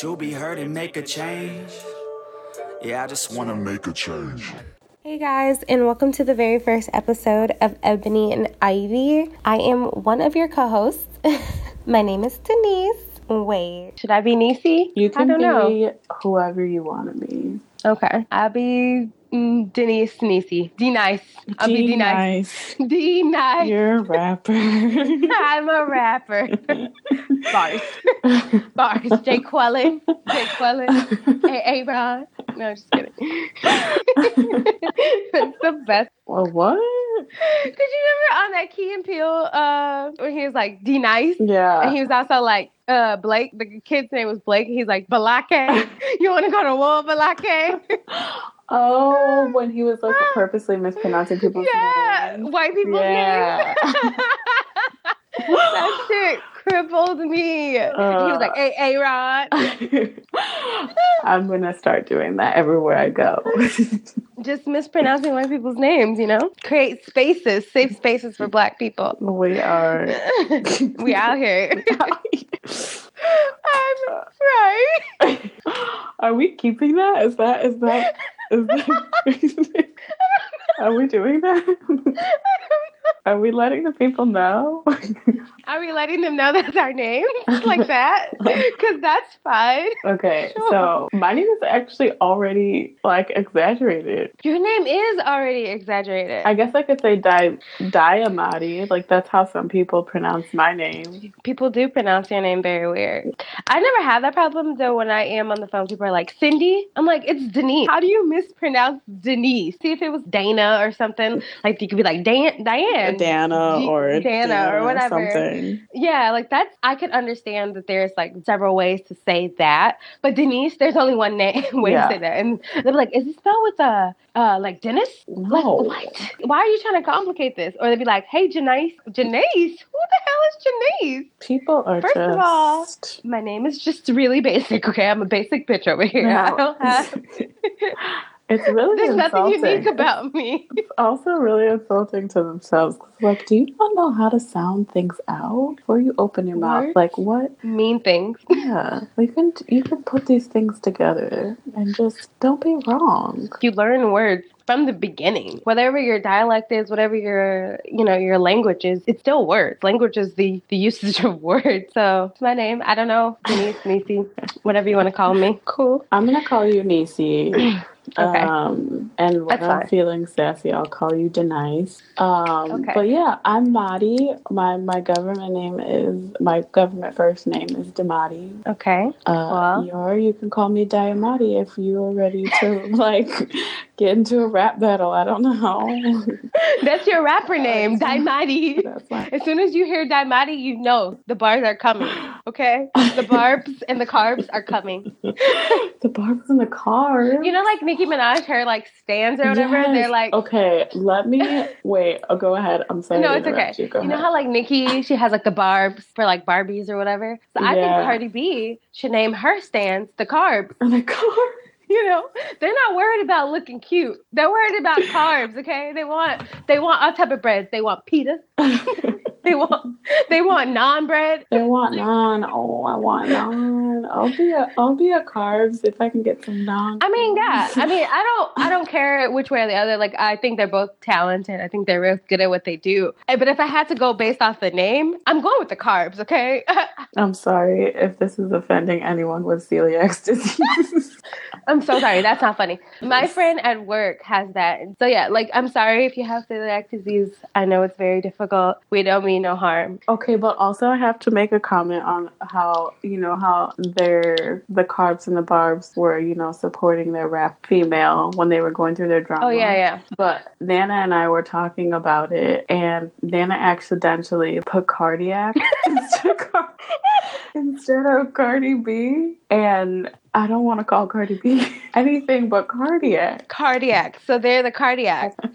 to be heard and make a change. Yeah, I just wanna make a change. Hey guys, and welcome to the very first episode of Ebony and Ivy. I am one of your co hosts. My name is Denise. Wait, should I be Nisi? You can I don't be know. whoever you want to be. Okay, I'll be Denise Nisi. D nice. I'll be D nice. D nice. You're a rapper. I'm a rapper. Bars. Bars. Jay Quellen. Jay Quellen. Hey, hey, Ron. No, just kidding. It's the best. well, what? Did you remember on that Key and Peele uh, when he was like D nice? Yeah. And he was also like uh, Blake. The kid's name was Blake. He's like Balake. you want to go to war, Balake? Oh, when he was like ah. purposely mispronouncing people's yeah, names. white people Yeah. names. that shit crippled me. he was like, "Hey, hey, Rod." Uh, I'm gonna start doing that everywhere I go. Just mispronouncing white people's names, you know? Create spaces, safe spaces for black people. we are. we out here. I'm right. Are we keeping that is that is that Are we doing that? Are we letting the people know? Are we letting them know that's our name? like that? Because that's fine. Okay, Sure. so my name is actually already like exaggerated. Your name is already exaggerated. I guess I could say Di Diamati. Like that's how some people pronounce my name. People do pronounce your name very weird. I never had that problem though. When I am on the phone, people are like Cindy. I'm like, it's Denise. How do you mispronounce Denise? See if it was Dana or something. Like you could be like Dan, Diane, Dana D- or Dana or whatever. Something. Yeah, like that's I could understand that there's like several ways to say that, but Denise, there's only one name way Yeah. to say that, and they'll be like, "Is it spelled with a uh like Dennis? Like No. what? Why are you trying to complicate this?" Or they'd be like, "Hey, Janice, Janice, who the hell is Janice?" People are First just of all, My name is just really basic. Okay, I'm a basic bitch over here. I don't have. it's really there's nothing unique about me. It's also really insulting to themselves. Like, do you not know how to sound things out before you open your mouth? Words? Like, what? mean things. Yeah, you can you can put these things together and just don't be wrong. you learn words from the beginning whatever your dialect is whatever your you know your language is it's still words language is the the usage of words so it's my name i don't know denise nisi whatever you want to call me cool I'm gonna call you Nisi. Okay. Um, and when That's I'm fine. feeling sassy, I'll call you Denise. Um, Okay. but yeah, I'm Madi. My my government name is my government first name is Damati. okay Uh, Well. or you can call me Diamati if you are ready to like get into a rap battle. I don't know. that's your rapper name. That's as soon as you hear Daimati, you know the bars are coming okay the barbs and the carbs are coming the barbs and the car. you know like nicki minaj her like stands or whatever Yes. they're like okay. Let me wait. Oh, go ahead. I'm sorry. No, to it's okay. You, You know how like Nikki, she has like the barbs for like Barbies or whatever. So I think Yeah. Cardi B should name her stands the carbs. the car. You know, they're not worried about looking cute. They're worried about carbs. Okay, they want they want all type of breads. They want pita. They want they want naan bread. They want naan. Oh, I want naan. I'll be a I'll be a carbs if I can get some naan. I mean, yeah. I mean, I don't I don't care which way or the other. Like I think they're both talented. I think they're real good at what they do. Eh, But if I had to go based off the name, I'm going with the carbs. Okay. I'm sorry if this is offending anyone with celiac disease. I'm so sorry. That's not funny. My friend at work has that. So yeah, like I'm sorry if you have celiac disease. I know it's very difficult. We don't mean no harm. okay, but also I have to make a comment on how you know how their the carbs and the barbs were you know supporting their rap female when they were going through their drama. Oh yeah, yeah. But Nana and I were talking about it, and Nana accidentally put cardiac instead, of car- instead of Cardi B, and I don't want to call Cardi B. anything but cardiac. Cardiac. So they're the cardiac.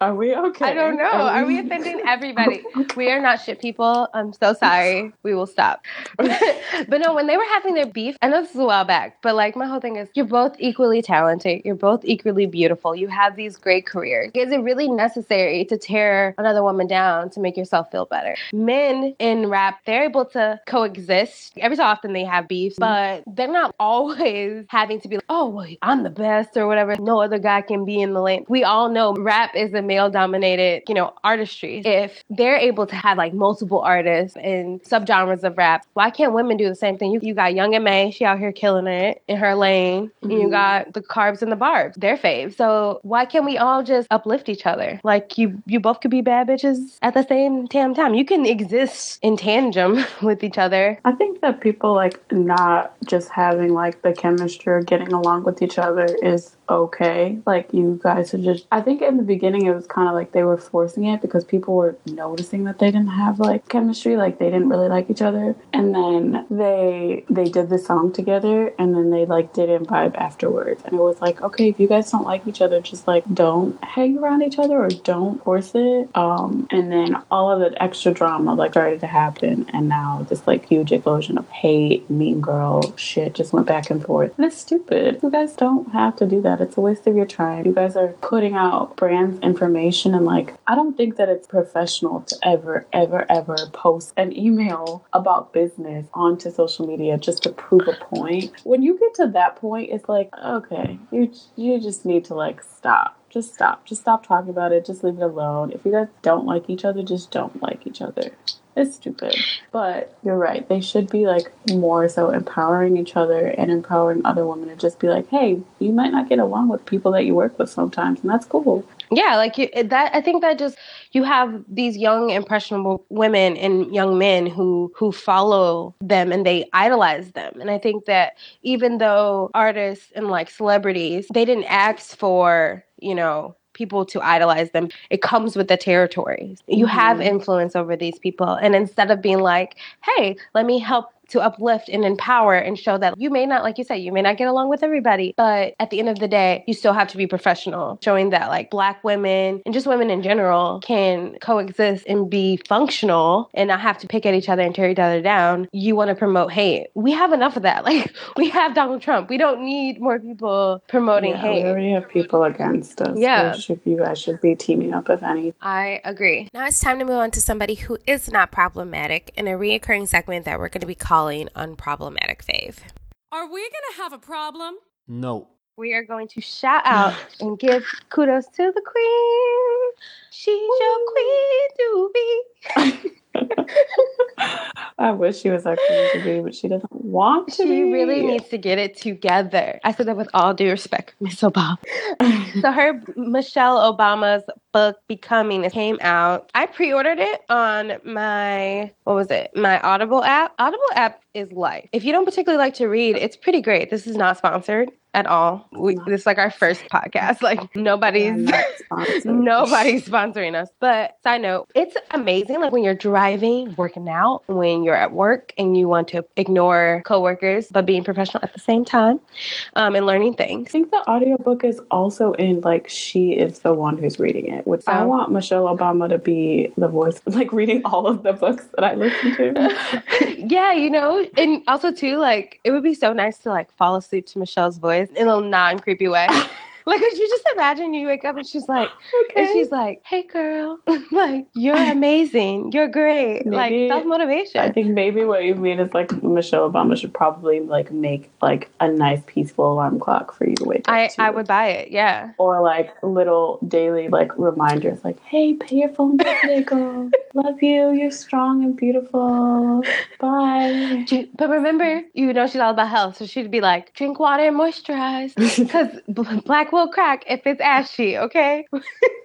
Are we okay? I don't know. Are we offending everybody? We are not shit people. I'm so sorry. We will stop. but no, when they were having their beef, I know this is a while back, but like my whole thing is you're both equally talented. You're both equally beautiful. You have these great careers. Is it really necessary to tear another woman down to make yourself feel better? Men in rap, they're able to coexist. Every so often they have beef, but they're not always having to be like, oh, well, I'm the best or whatever. No other guy can be in the lane. We all know rap is a male dominated, you know, artistry. If they're able to have like multiple artists and subgenres of rap, why can't women do the same thing? You, you got Young M.A, she out here killing it in her lane. And you Mhm. got the carbs and the barbs, their faves. So why can't we all just uplift each other? Like you you both could be bad bitches at the same damn time. You can exist in tandem with each other. I think that people like not just having like the chemistry or getting along with each other is okay. Like you guys are just I think in the beginning it was kind of like they were forcing it because people were noticing that they didn't have like chemistry, like they didn't really like each other. And then they they did the song together and then they like didn't vibe afterwards. And it was like, okay, if you guys don't like each other, just like don't hang around each other or don't force it. Um and then all of the extra drama like started to happen and now this like huge explosion of hate, mean girl shit just went back and forth. And it's stupid. You guys don't have to do that. It's a waste of your time. You guys are putting out brands information and like I don't think that it's professional to ever, ever, ever post an email about business onto social media just to prove a point. When you get to that point, it's like, okay, you you just need to like stop. Just stop. Just stop talking about it. Just leave it alone. If you guys don't like each other, just don't like each other. It's stupid. But you're right. They should be like more so empowering each other and empowering other women to just be like, hey, you might not get along with people that you work with sometimes, and that's cool. Yeah, like you, that. I think that just you have these young impressionable women and young men who who follow them and they idolize them. And I think that even though artists and like celebrities, they didn't ask for you know people to idolize them. It comes with the territory. You have Mhm. influence over these people, and instead of being like, "Hey, let me help." To uplift and empower and show that you may not, like you said, you may not get along with everybody, but at the end of the day, you still have to be professional, showing that like black women and just women in general can coexist and be functional and not have to pick at each other and tear each other down. You want to promote hate. We have enough of that. Like we have Donald Trump. We don't need more people promoting Yeah, we already have people against us. Yeah. Should, you guys should be teaming up, if any. I agree. Now it's time to move on to somebody who is not problematic in a reoccurring segment that we're going to be calling Unproblematic Fave. Are we gonna have a problem? No. We are going to shout out and give kudos to the queen. She's your queen to be. I wish she was actually to be, but she doesn't want to She be. really needs to get it together. I said that with all due respect, Miss Obama. so her Michelle Obama's book Becoming came out. I pre-ordered it on my what was it? My Audible app. Audible app is life. If you don't particularly like to read, it's pretty great. This is not sponsored at all. We, this is like our first podcast. Like nobody's sponsored. Nobody's sponsoring us. But side note, it's amazing. Like when you're driving, working out, when you're at work and you want to ignore coworkers, but being professional at the same time um, and learning I things. think the audiobook is also in like she is the one who's reading it. Which I Oh. want Michelle Obama to be the voice, like reading all of the books that I listen to. yeah, you know, and also too, like it would be so nice to like fall asleep to Michelle's voice in a non creepy way. Like, could you just imagine you wake up and she's like, and she's like, "Hey, girl, like you're amazing, you're great, Maybe- like self motivation. I think maybe what you mean is like Michelle Obama should probably like make like a nice peaceful alarm clock for you to wake up I to. I would buy it. Yeah. or like little daily like reminders like hey pay your phone bill today girl love you you're strong and beautiful bye But remember, you know she's all about health, so she'd be like, drink water and moisturize. Because black will crack if it's ashy, okay?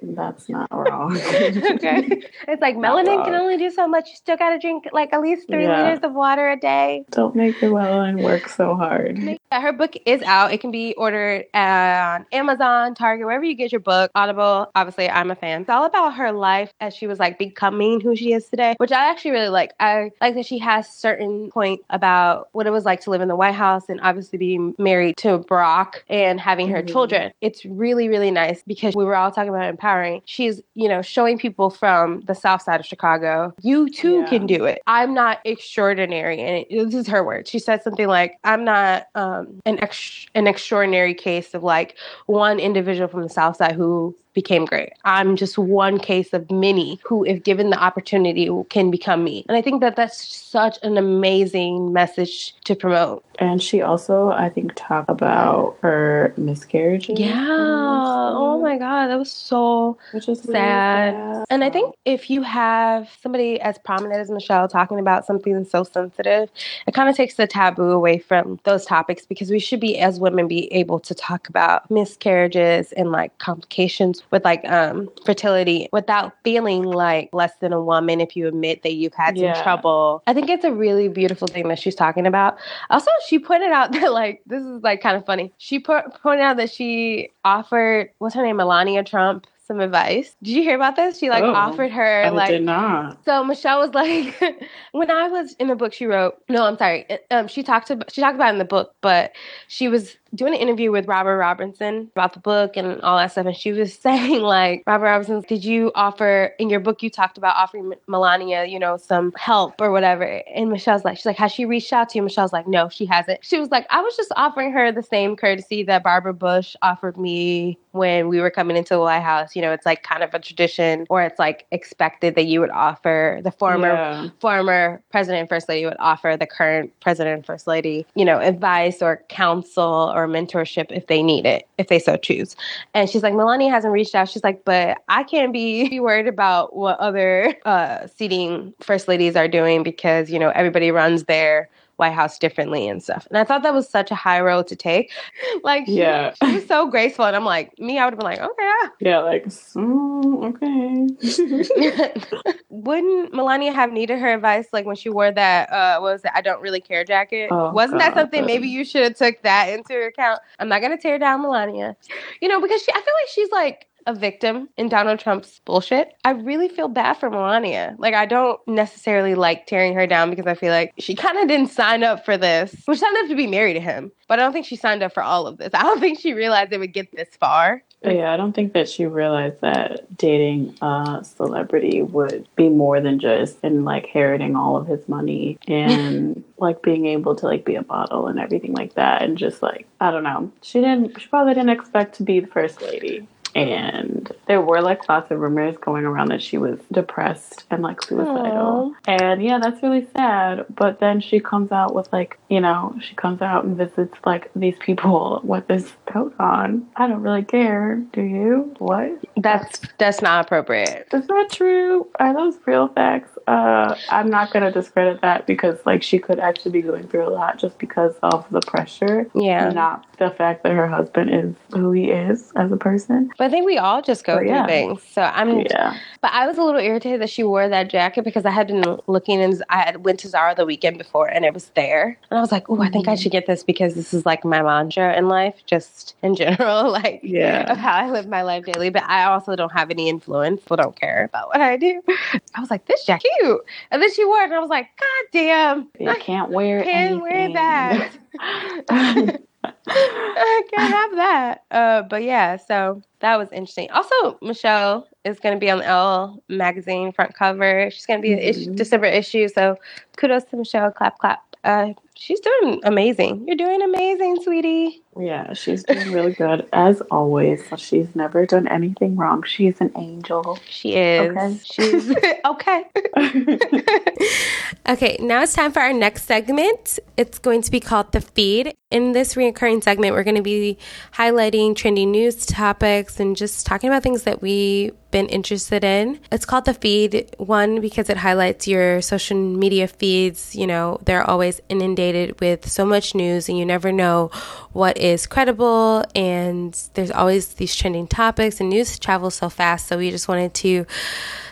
That's not wrong. okay. It's like Not melanin can wrong. only do so much. You still got to drink like at least three Yeah. liters of water a day. Don't make your melanin work so hard. Yeah, her book is out. It can be ordered on Amazon, Target, wherever you get your book. Audible, obviously, I'm a fan. It's all about her life as she was like becoming who she is today, which I actually really like. I like that she has certain point about what it was like to live in the White House and obviously being married to Barack and having her Mhm. children. It's really, really nice because we were all talking about empowering. She's, you know, showing people from the South Side of Chicago, you too Yeah. can do it. I'm not extraordinary, and it, this is her word. She said something like, "I'm not um, an ex- an extraordinary case of like one individual from the South Side who." Became great. I'm just one case of many who, if given the opportunity, can become me. And I think that that's such an amazing message to promote. And she also, I think, talked about her miscarriages. Yeah. Oh my God. That was so Which is really sad. sad. And I think if you have somebody as prominent as Michelle talking about something so sensitive, it kind of takes the taboo away from those topics because we should be, as women, be able to talk about miscarriages and like complications with like um, fertility without feeling like less than a woman if you admit that you've had some Yeah. trouble. I think it's a really beautiful thing that she's talking about. Also, she pointed out that like this is like kind of funny. She po- pointed out that she offered what's her name, Melania Trump, some advice. Did you hear about this? She like Oh, offered her I like did not. so Michelle was like, when I was in the book, she wrote. No, I'm sorry. Um, she talked about she talked about it in the book, but she was doing an interview with Robert Robinson about the book and all that stuff, and she was saying like, Robert Robinson, did you offer in your book? You talked about offering Melania, you know, some help or whatever. And Michelle's like, she's like, has she reached out to you? Michelle's like, no, she hasn't. She was like, I was just offering her the same courtesy that Barbara Bush offered me when we were coming into the White House. You know, it's like kind of a tradition, or it's like expected that you would offer the former Yeah. former president and first lady would offer the current president and first lady, you know, advice or counsel or mentorship if they need it, if they so choose. And she's like, Melania hasn't reached out. She's like, but I can't be worried about what other uh, seating first ladies are doing because, you know, everybody runs their White House differently and stuff. And I thought that was such a high road to take. like, Yeah. she was so graceful. And I'm like, me, I would have been like, okay, yeah. Yeah, like, mm, okay. Wouldn't Melania have needed her advice like when she wore that uh what was it I don't really care jacket? Oh, Wasn't that God. something maybe you should have took that into account? I'm not gonna tear down Melania. You know, because she I feel like she's like a victim in Donald Trump's bullshit. I really feel bad for Melania. Like I don't necessarily like tearing her down because I feel like she kind of didn't sign up for this. She signed up to be married to him, but I don't think she signed up for all of this. I don't think she realized it would get this far. Yeah, I don't think that she realized that dating a celebrity would be more than just in like inheriting all of his money and like being able to like be a model and everything like that and just like I don't know. She didn't she probably didn't expect to be the first lady. And there were like lots of rumors going around that she was depressed and like suicidal. And yeah, that's really sad. But then she comes out with like, you know, she comes out and visits like these people with this coat on. I don't really care. Do you? What? That's that's not appropriate. That's not true. Are those real facts? Uh, I'm not gonna discredit that because like she could actually be going through a lot just because of the pressure, Yeah. not the fact that her husband is who he is as a person. But I think we all just go But through yeah. things. So I'm, Yeah, but I was a little irritated that she wore that jacket because I had been looking and I had went to Zara the weekend before and it was there, and I was like, oh, I think I Mm-hmm. should get this because this is like my mantra in life, just in general, like Yeah. of how I live my life daily. But I also don't have any influence, so don't care about what I do. I was like, this jacket, cute, and then she wore it, and I was like, God damn, you I can't wear can't wear that. I can't have that. Uh, but yeah, so that was interesting. Also, Michelle is going to be on the Elle magazine front cover. She's going to be an issue. December issue. So kudos to Michelle. Clap, clap. Uh, she's doing amazing. You're doing amazing, sweetie. Yeah, she's doing really good as always. She's never done anything wrong. She's an angel. She is. Okay. She's okay. Okay, now it's time for our next segment. It's going to be called The Feed. In this recurring segment, we're going to be highlighting trending news topics and just talking about things that we've been interested in. It's called The Feed, one, because it highlights your social media feeds. You know, they're always inundated inundated with so much news and you never know what is credible. And there's always these trending topics and news travels so fast. So we just wanted to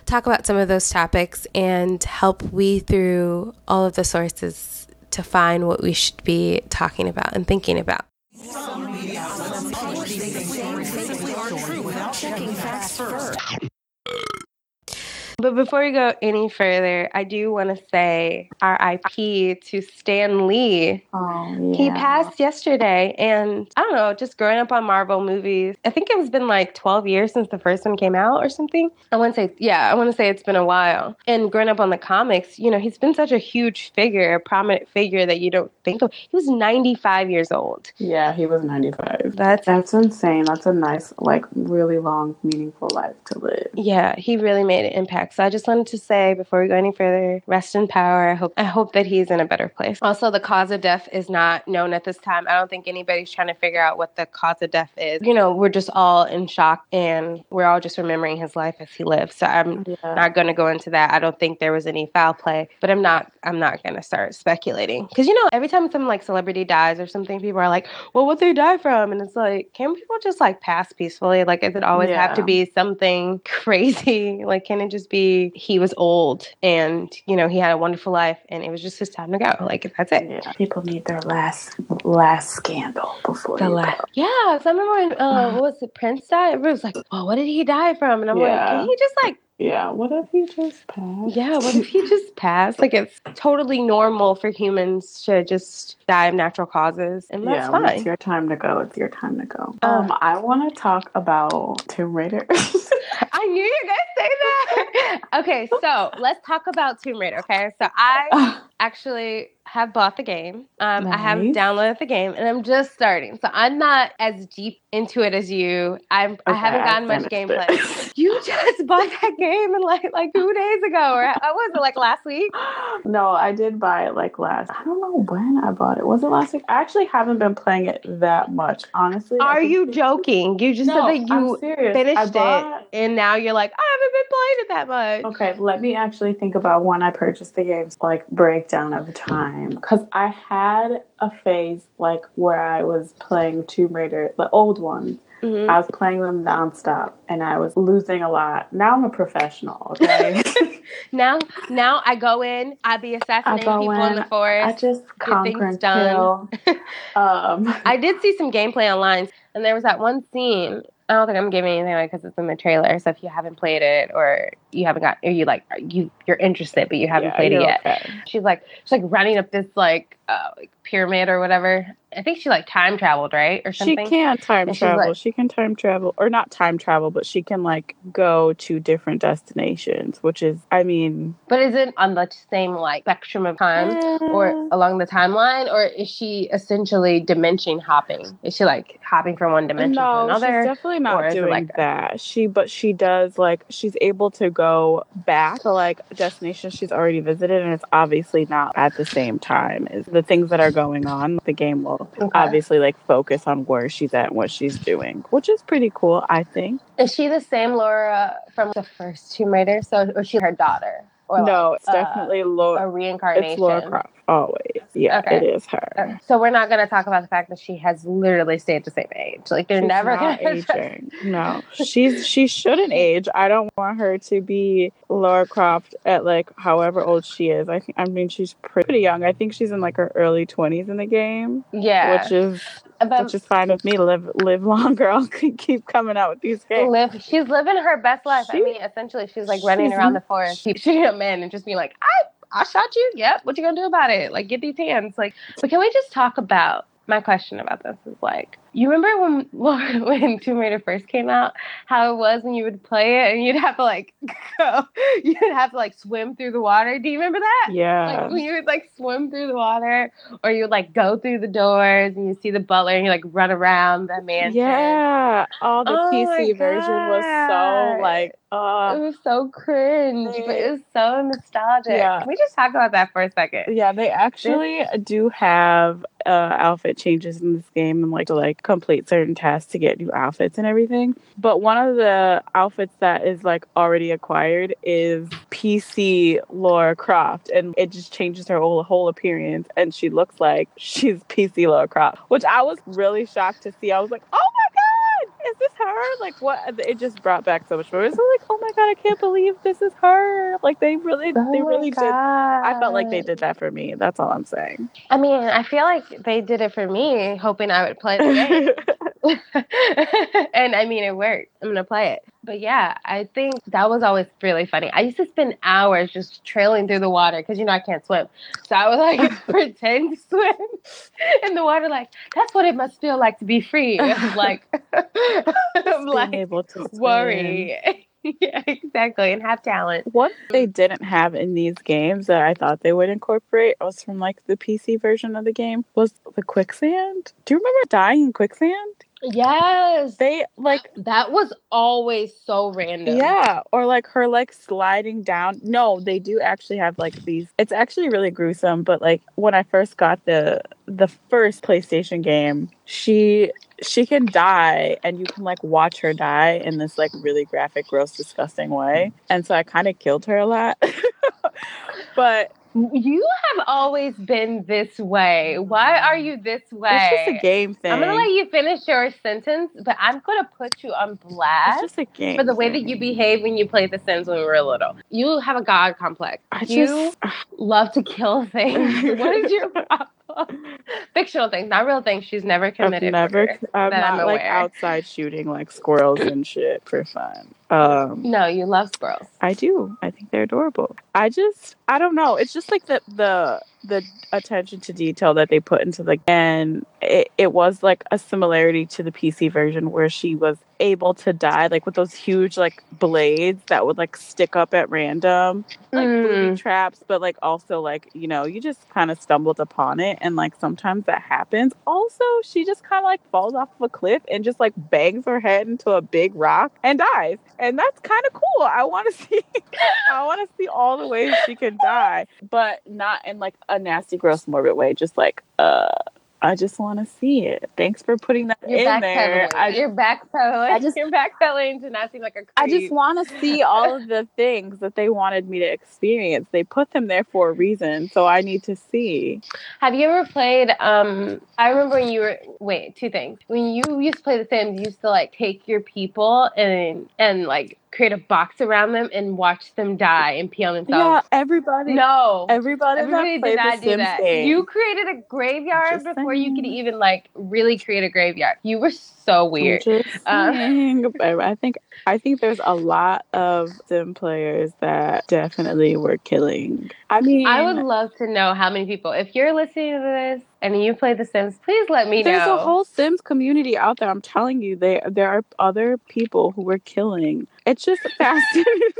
talk about some of those topics and help we through all of the sources to find what we should be talking about and thinking about. But before we go any further, I do want to say RIP to Stan Lee. Oh, yeah. He passed yesterday, and I don't know, just growing up on Marvel movies, I think it's been like 12 years since the first one came out or something. I want to say, yeah, I want to say it's been a while. And growing up on the comics, you know, he's been such a huge figure, a prominent figure that you don't think of. He was 95 years old. Yeah, he was 95. That's, That's insane. That's a nice, like, really long, meaningful life to live. yeah, he really made an impact. So I just wanted to say before we go any further, rest in power. I hope I hope that he's in a better place. Also, the cause of death is not known at this time. I don't think anybody's trying to figure out what the cause of death is. You know, we're just all in shock and we're all just remembering his life as he lived. So I'm Yeah. not going to go into that. I don't think there was any foul play, but I'm not I'm not going to start speculating cuz you know, every time some like celebrity dies or something people are like, "Well, what did they die from?" And it's like, can people just like pass peacefully? Like does it always have to be something crazy? Like can it just be he was old and, you know, he had a wonderful life and it was just his time to go. Like that's it. Yeah. People need their last last scandal before The last. go. yeah, so I remember when uh, what was it, Prince died? Everybody was like, "Oh, what did he die from?" And I'm like, Yeah. "Can he just like Yeah. What if he just passed? Yeah, what if he just passed? Like it's totally normal for humans to just die of natural causes, and that's yeah, when it's your time to go. It's your time to go. Uh. Um, I want to talk about Tomb Raider. I knew you gonna say that. Okay, so let's talk about Tomb Raider. Okay, so I actually have bought the game. Um, I have Nice. downloaded the game, and I'm just starting. So I'm not as deep into it as you. I'm. I haven't gotten much gameplay. You just bought that game in like like two days ago, or I was it like last week? no, I did buy it like last. I don't know when I bought it. Was it last week? I actually haven't been playing it that much, honestly. Are you joking? You just No, said that you finished bought- it, and now you're like, I haven't been playing it that much. Okay, let me actually think about when I purchased the games, like breakdown of time. Because I had a phase like where I was playing Tomb Raider, the old ones. Mhm. I was playing them nonstop and I was losing a lot. Now I'm a professional, okay? Now, now I go in, I be assassinating go people in, in, the forest. I just conquer and done. kill. Um, I did see some gameplay online, and there was that one scene. I don't think I'm giving anything away because it's in the trailer. So if you haven't played it, or you haven't got, or you like, you you're interested but you haven't yeah, played it yet, okay. she's like, she's like running up this like, uh, like pyramid or whatever. I think she like time traveled, right, or She something. can time And travel. like- she can time travel, or not time travel, but she can like go to different destinations, which is, I mean, But is it on the same like spectrum of time? or eh, along the timeline, or is she essentially dimension hopping? Is she like hopping from one dimension to no, another? she's definitely not doing like a- that. She, but she does like she's able to go back to like destinations she's already visited, and it's obviously not at the same time as the things that are going on. The game will Okay. obviously like focus on where she's at and what she's doing, which is pretty cool, I think. Is she the same Lara from the first Tomb Raider? So, or she her daughter? Or no, like, it's uh, definitely Lara. a reincarnation. It's Lara Croft always. Yeah, Okay. it is her. Uh, So we're not going to talk about the fact that she has literally stayed the same age. Like they're She's never going to aging. No, she's she shouldn't age. I don't want her to be Lara Croft at like however old she is. I think I mean she's pretty young. I think she's in like her early twenties in the game, Yeah, which is but which is fine with me. Live live longer. I'll keep coming out with these games. live. She's living her best life. I mean, essentially, she's like running she's- around the forest, shooting at men, and just being like, "I, I shot you. Yep. What you gonna do about it? Like, get these hands. Like, but can we just talk about my question about this? Is like, you remember when when Tomb Raider first came out, how it was when you would play it and you'd have to like go, you'd have to like swim through the water. Do you remember that? Yeah. Like when you would like swim through the water, or you would like go through the doors and you see the butler and you like run around the mansion. yeah. All the Oh PC version was so like It uh was so cringe, but it was so nostalgic. Yeah. Can we just talk about that for a second? Yeah, they actually do have uh, outfit changes in this game and like to like complete certain tasks to get new outfits and everything. But one of the outfits that is like already acquired is PC Lara Croft, and it just changes her whole whole appearance, and she looks like she's PC Lara Croft, which I was really shocked to see. I was like, oh is this her? Like what? It just brought back so much memories. So like, oh my god, I can't believe this is her. Like they really, Oh they really did. I felt like they did that for me. That's all I'm saying. I mean, I feel like they did it for me, hoping I would play the game. and I mean, it worked. I'm gonna play it. But yeah, I think that was always really funny. I used to spend hours just trailing through the water because you know I can't swim, so I would like pretend to swim in the water. Like that's what it must feel like to be free. Like, Being like able to worry. yeah, exactly, and have talent. What they didn't have in these games that I thought they would incorporate was from like the PC version of the game was the quicksand. Do you remember dying in quicksand? Yes, They like that was always so random. yeah, or like her like sliding down. No, they do actually have like these. It's actually really gruesome, but like when I first got the the first PlayStation game, she she can die and you can like watch her die in this like really graphic, gross, disgusting way. And so I kind of killed her a lot. but You have always been this way. Why are you this way? it's just a game thing. I'm gonna let you finish your sentence, but I'm gonna put you on blast. it's just a game for the way that you behave when you played The Sims when we were little. You have a god complex. I you just love to kill things. what is your problem? Fictional things, not real things. She's never I've committed. never murder. I'm that I'm not like outside shooting like squirrels and shit for fun. Um No, you love squirrels. I do. I think they're adorable. I just I don't know. It's just like the the the attention to detail that they put into the and it, it was like a similarity to the PC version where she was able to die like with those huge like blades that would like stick up at random like booby Mm. traps but like also like you know you just kind of stumbled upon it and like sometimes that happens also she just kind of like falls off of a cliff and just like bangs her head into a big rock and dies and that's kind of cool. I want to see i want to see all the ways she can die. But not in like a nasty gross morbid way just like uh I just want to see it. Thanks for putting that You're in there. I, You're backpedaling. I just- You're backpedaling to not seem like a creep. I just want to see all of the things that they wanted me to experience. They put them there for a reason, so I need to see. Have you ever played? Um, I remember when you were wait two things. When you used to play The Sims, you used to like take your people and and like create a box around them and watch them die and pee on Yeah, everybody. No, everybody, everybody that did not do Sims that. You created a graveyard before you could even like really create a graveyard. You were so weird. Uh. I think I think there's a lot of Sim players that definitely were killing. I mean, I would love to know how many people. If you're listening to this and you play The Sims, please let me There's know. There's a whole Sims community out there. I'm telling you, there there are other people who were killing. It's just fascinating.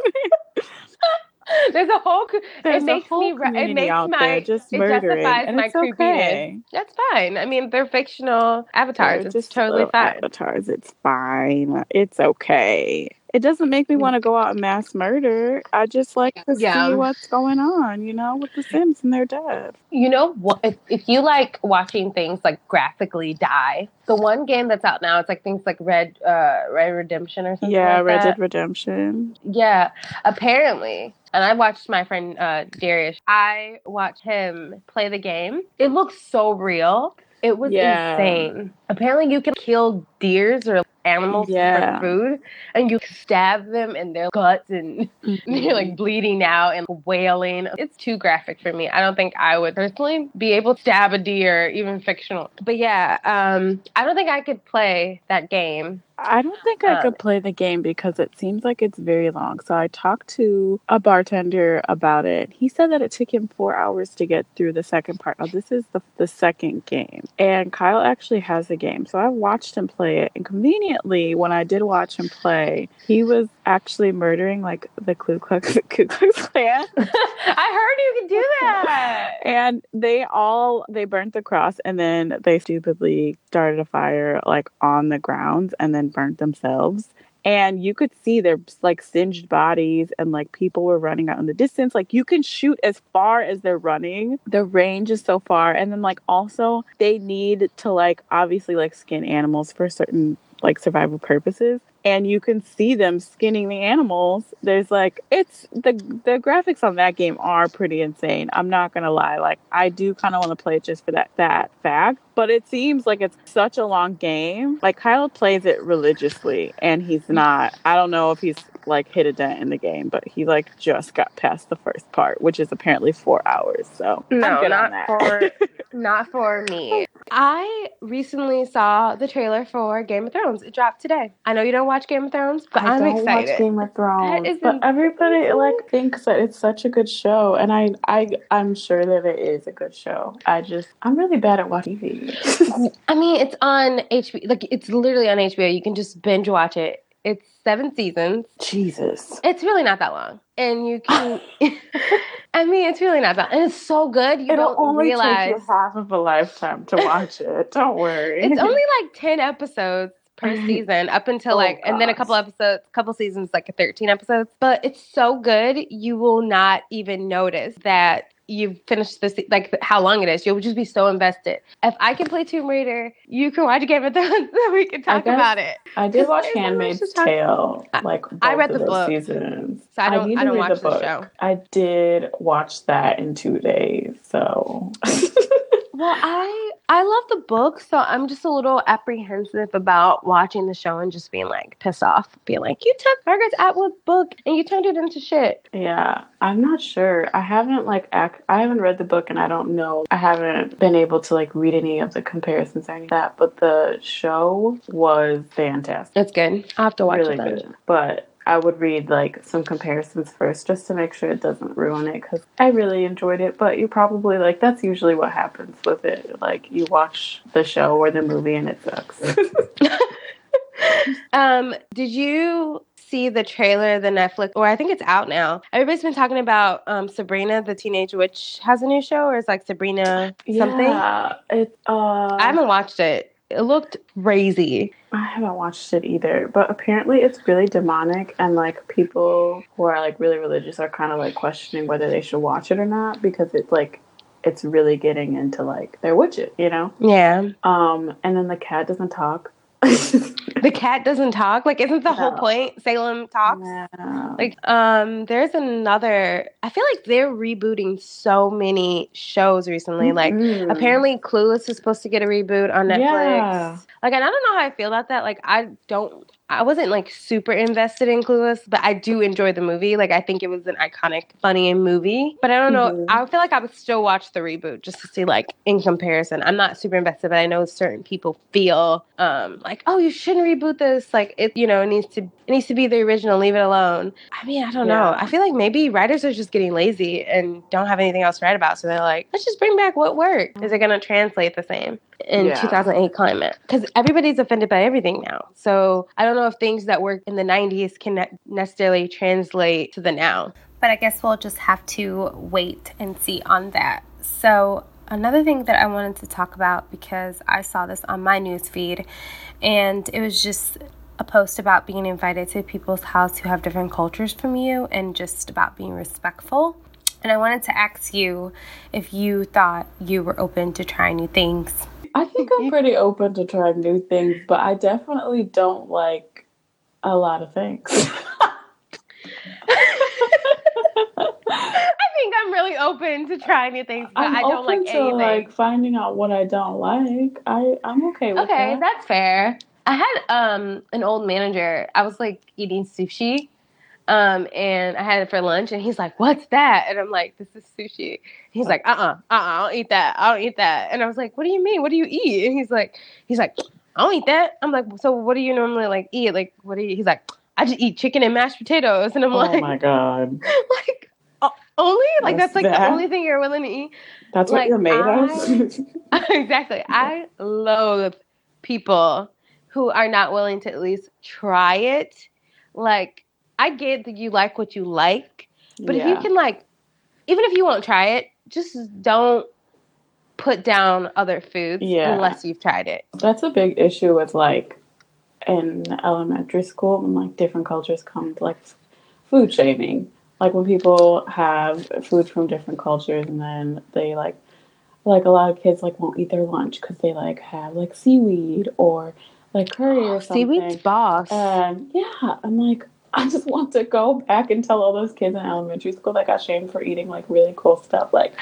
There's a whole. There's it makes a whole me. It makes my. just it justifies my it's creepiness. okay. That's fine. I mean, they're fictional avatars. They're it's totally fine. Avatars. It's fine. It's okay. It doesn't make me want to go out and mass murder. I just like to Yeah. see what's going on, you know, with the Sims and their death. You know what? If, if you like watching things like graphically die, the one game that's out now, it's like things like Red uh, Red Redemption or something. Yeah, like Red. Dead Redemption. Yeah, apparently. And I watched my friend uh, Darius. I watched him play the game. It looks so real. It was Yeah. insane. Apparently, you can kill deers or animals Yeah. for food, and you stab them in their guts, and they're like bleeding out and wailing. It's too graphic for me. I don't think I would personally be able to stab a deer, even fictional. But yeah, um, I don't think I could play that game. I don't think I Um, could play the game because it seems like it's very long. So I talked to a bartender about it. He said that it took him four hours to get through the second part. Now, this is the, the second game. And Kyle actually has the game. So I watched him play it. And conveniently, when I did watch him play, he was actually murdering like the Ku Klux, Ku Klux Klan. I heard you could do that. and they all they burnt the cross and then they stupidly started a fire like on the grounds and then burnt themselves and you could see their like singed bodies and like people were running out in the distance. Like you can shoot as far as they're running. The range is so far. And then like also they need to like obviously like skin animals for certain like survival purposes and you can see them skinning the animals there's like it's the the graphics on that game are pretty insane i'm not gonna lie like i do kind of want to play it just for that that fact but it seems like it's such a long game like kyle plays it religiously and he's mm. not i don't know if he's like hit a dent in the game but he like just got past the first part which is apparently four hours so I'm No, good on not that. for not for me. I recently saw the trailer for Game of Thrones. It dropped today. I know you don't watch Game of Thrones, but I I'm don't excited. watch Game of Thrones, but everybody like thinks that it's such a good show, and I, I, I'm sure that it is a good show. I just, I'm really bad at watching TV. I mean, it's on HBO. Like it's literally on HBO. You can just binge watch it. It's seven seasons. Jesus, It's really not that long, and you can. I mean, it's really not that, and it's so good. You it'll don't only realize half of a lifetime to watch it. Don't worry. it's only like ten episodes per mm-hmm. season up until Oh, like and then a couple gosh. episodes couple seasons like 13 episodes but it's so good you will not even notice that you've finished this like how long it is you'll just be so invested if i can play tomb raider you can watch game of thrones then we can talk guess- about it I did watch so Handmaid's Tale, like I read the book. seasons. So I don't- need I don't watch the book. show. I did watch that in two days, so well i i love the book so i'm just a little apprehensive about watching the show and just being like pissed off being like you took margaret atwood's book and you turned it into shit Yeah, I'm not sure. I haven't like ac- I haven't read the book and I don't know. I haven't been able to like read any of the comparisons or any of that, but the show was fantastic. it's good i'll have to watch really it then. good. But I would read like some comparisons first just to make sure it doesn't ruin it cuz I really enjoyed it, but you probably like that's usually what happens with it. Like you watch the show or the movie and it sucks. Um, did you see the trailer, the Netflix, or I think it's out now? Everybody's been talking about um, Sabrina, the Teenage Witch, has a new show, or it's like Sabrina something. Yeah, it uh I haven't watched it. It looked crazy. I haven't watched it either, but apparently it's really demonic, and like people who are like really religious are kind of like questioning whether they should watch it or not because it's like it's really getting into like they're witches, you know. Yeah, Um, and then the cat doesn't talk. the cat doesn't talk. Like, isn't the whole point Salem talks? Yeah. Like, um, there's another. I feel like they're rebooting so many shows recently. Like, Mm. apparently, Clueless is supposed to get a reboot on Netflix. Yeah. Like, and I don't know how I feel about that. Like, I don't. I wasn't like super invested in Clueless, but I do enjoy the movie. Like, I think it was an iconic, funny movie. But I don't know. Mhm. I feel like I would still watch the reboot just to see, like, in comparison. I'm not super invested, but I know certain people feel um like, oh, you shouldn't reboot this. Like, it, you know, it needs to, it needs to be the original. Leave it alone. I mean, I don't know. I feel like maybe writers are just getting lazy and don't have anything else to write about, so they're like, let's just bring back what worked. Is it going to translate the same? in Yeah. 2008 climate because everybody's offended by everything now. So I don't know if things that worked in the 90s can ne- necessarily translate to the now. But I guess we'll just have to wait and see on that. So, another thing that I wanted to talk about because I saw this on my news feed and it was just a post about being invited to people's house who have different cultures from you and just about being respectful. And I wanted to ask you if you thought you were open to trying new things. I think I'm pretty open to trying new things, but I definitely don't like a lot of things. I think I'm really open to trying new things, but I'm I don't open like to anything. like finding out what I don't like. I I'm okay with okay, that. that's fair. I had um an old manager. I was like eating sushi. Um, and I had it for lunch, and he's like, "What's that?" And I'm like, "This is sushi." He's like, "Uh, uh-uh, uh, I don't eat that. I don't eat that." And I was like, "What do you mean? What do you eat?" And he's like, "He's like, I don't eat that." I'm like, "So what do you normally like eat? Like, what do you?" He's like, "I just eat chicken and mashed potatoes." And I'm oh like, "Oh my god, like only like What's that's like that? the only thing you're willing to eat. that's Like, what you're made I- of. exactly. I loathe people who are not willing to at least try it. Like, I get that you like what you like, but if you can, like, even if you won't try it, just don't put down other foods Yeah. unless you've tried it. That's a big issue with like in elementary school when like different cultures come to like food shaming. Like when people have food from different cultures and then they like like a lot of kids like won't eat their lunch because they like have like seaweed or like curry or something. Seaweed's boss. And yeah, I'm like, I just want to go back and tell all those kids in elementary school that got shamed for eating like really cool stuff. Like,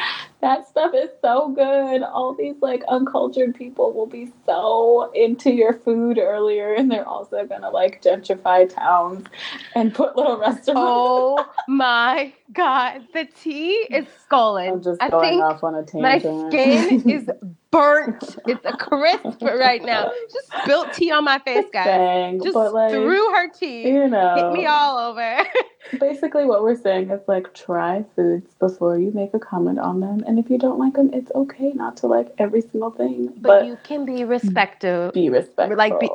that stuff is so good. All these like uncultured people will be so into your food earlier, and they're also gonna like gentrify towns and put little restaurants. oh my god, the tea is swollen. I'm just I going think off on a tangent. my tangent. skin is burnt. It's a crisp right now. Just spilt tea on my face, guys. Dang, Just but like threw her tea. you know, Hit me all over. basically what we're saying is like try foods before you make a comment on them, and if you don't like them, it's okay not to like every single thing, but, but, you can be respectful. be respectful. like, be-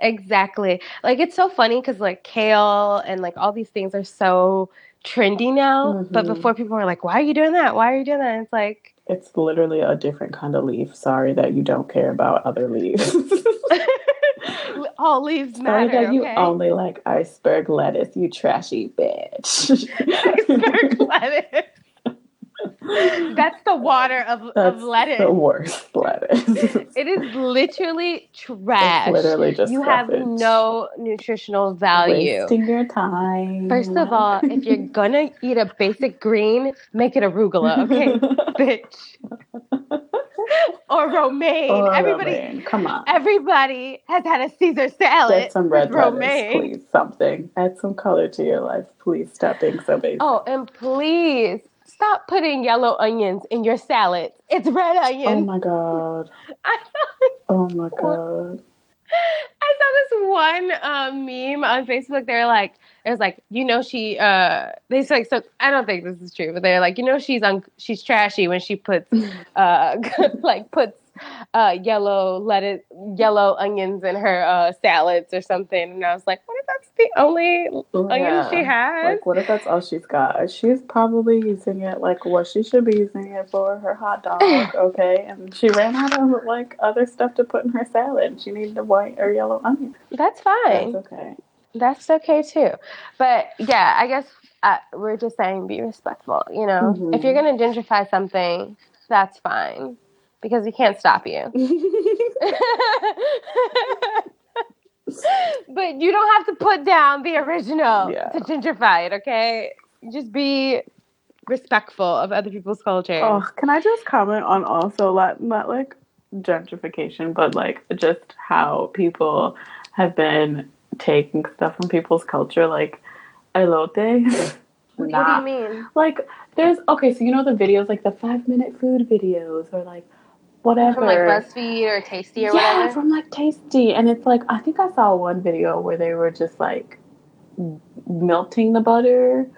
Exactly. Like it's so funny because like kale and like all these things are so trendy now. But Mhm. before people were like, "Why are you doing that? Why are you doing that?" It's like It's literally a different kind of leaf. Sorry that you don't care about other leaves. all leaves Sorry that you okay? only like iceberg lettuce, you trashy bitch. iceberg lettuce. That's the water of, That's of lettuce. the worst lettuce. It is literally trash. It's literally just you have no nutritional value. Wasting your time. First of all, if you're gonna eat a basic green, make it arugula, okay, bitch, or romaine. Or everybody, romaine. Come on. everybody has had a Caesar salad. Get some red with lettuce, romaine. please. Something. Add some color to your life. Please stop being so basic. Oh, and please stop putting yellow onions in your salad. It's red onions. Oh my god. I Oh my god. I saw this one um, meme on Facebook. They're like, it was like, you know, she. Uh, they said, so I don't think this is true, but they're like, you know, she's un- she's trashy when she puts, uh, like puts uh, yellow lettuce, yellow onions in her uh, salads or something. And I was like, what if that's the only onion she has? Like, what if that's all she's got? She's probably using it like what she should be using it for her hot dog, okay? And she ran out of like other stuff to put in her salad. She needed a white or yellow onion. that's fine. That's okay. That's okay too. But yeah, I guess uh, we're just saying be respectful. You know, Mhm. if you're gonna gentrify something, that's fine because we can't stop you. but you don't have to put down the original Yeah. to gentrify it. Okay, just be respectful of other people's culture. Oh, can I just comment on also not, not like gentrification, but like just how people have been taking stuff from people's culture, like elote. what do you mean? Like there's okay, so you know the videos like the five minute food videos or like whatever. From like BuzzFeed or Tasty or yeah, whatever. from like Tasty, and it's like I think I saw one video where they were just like melting the butter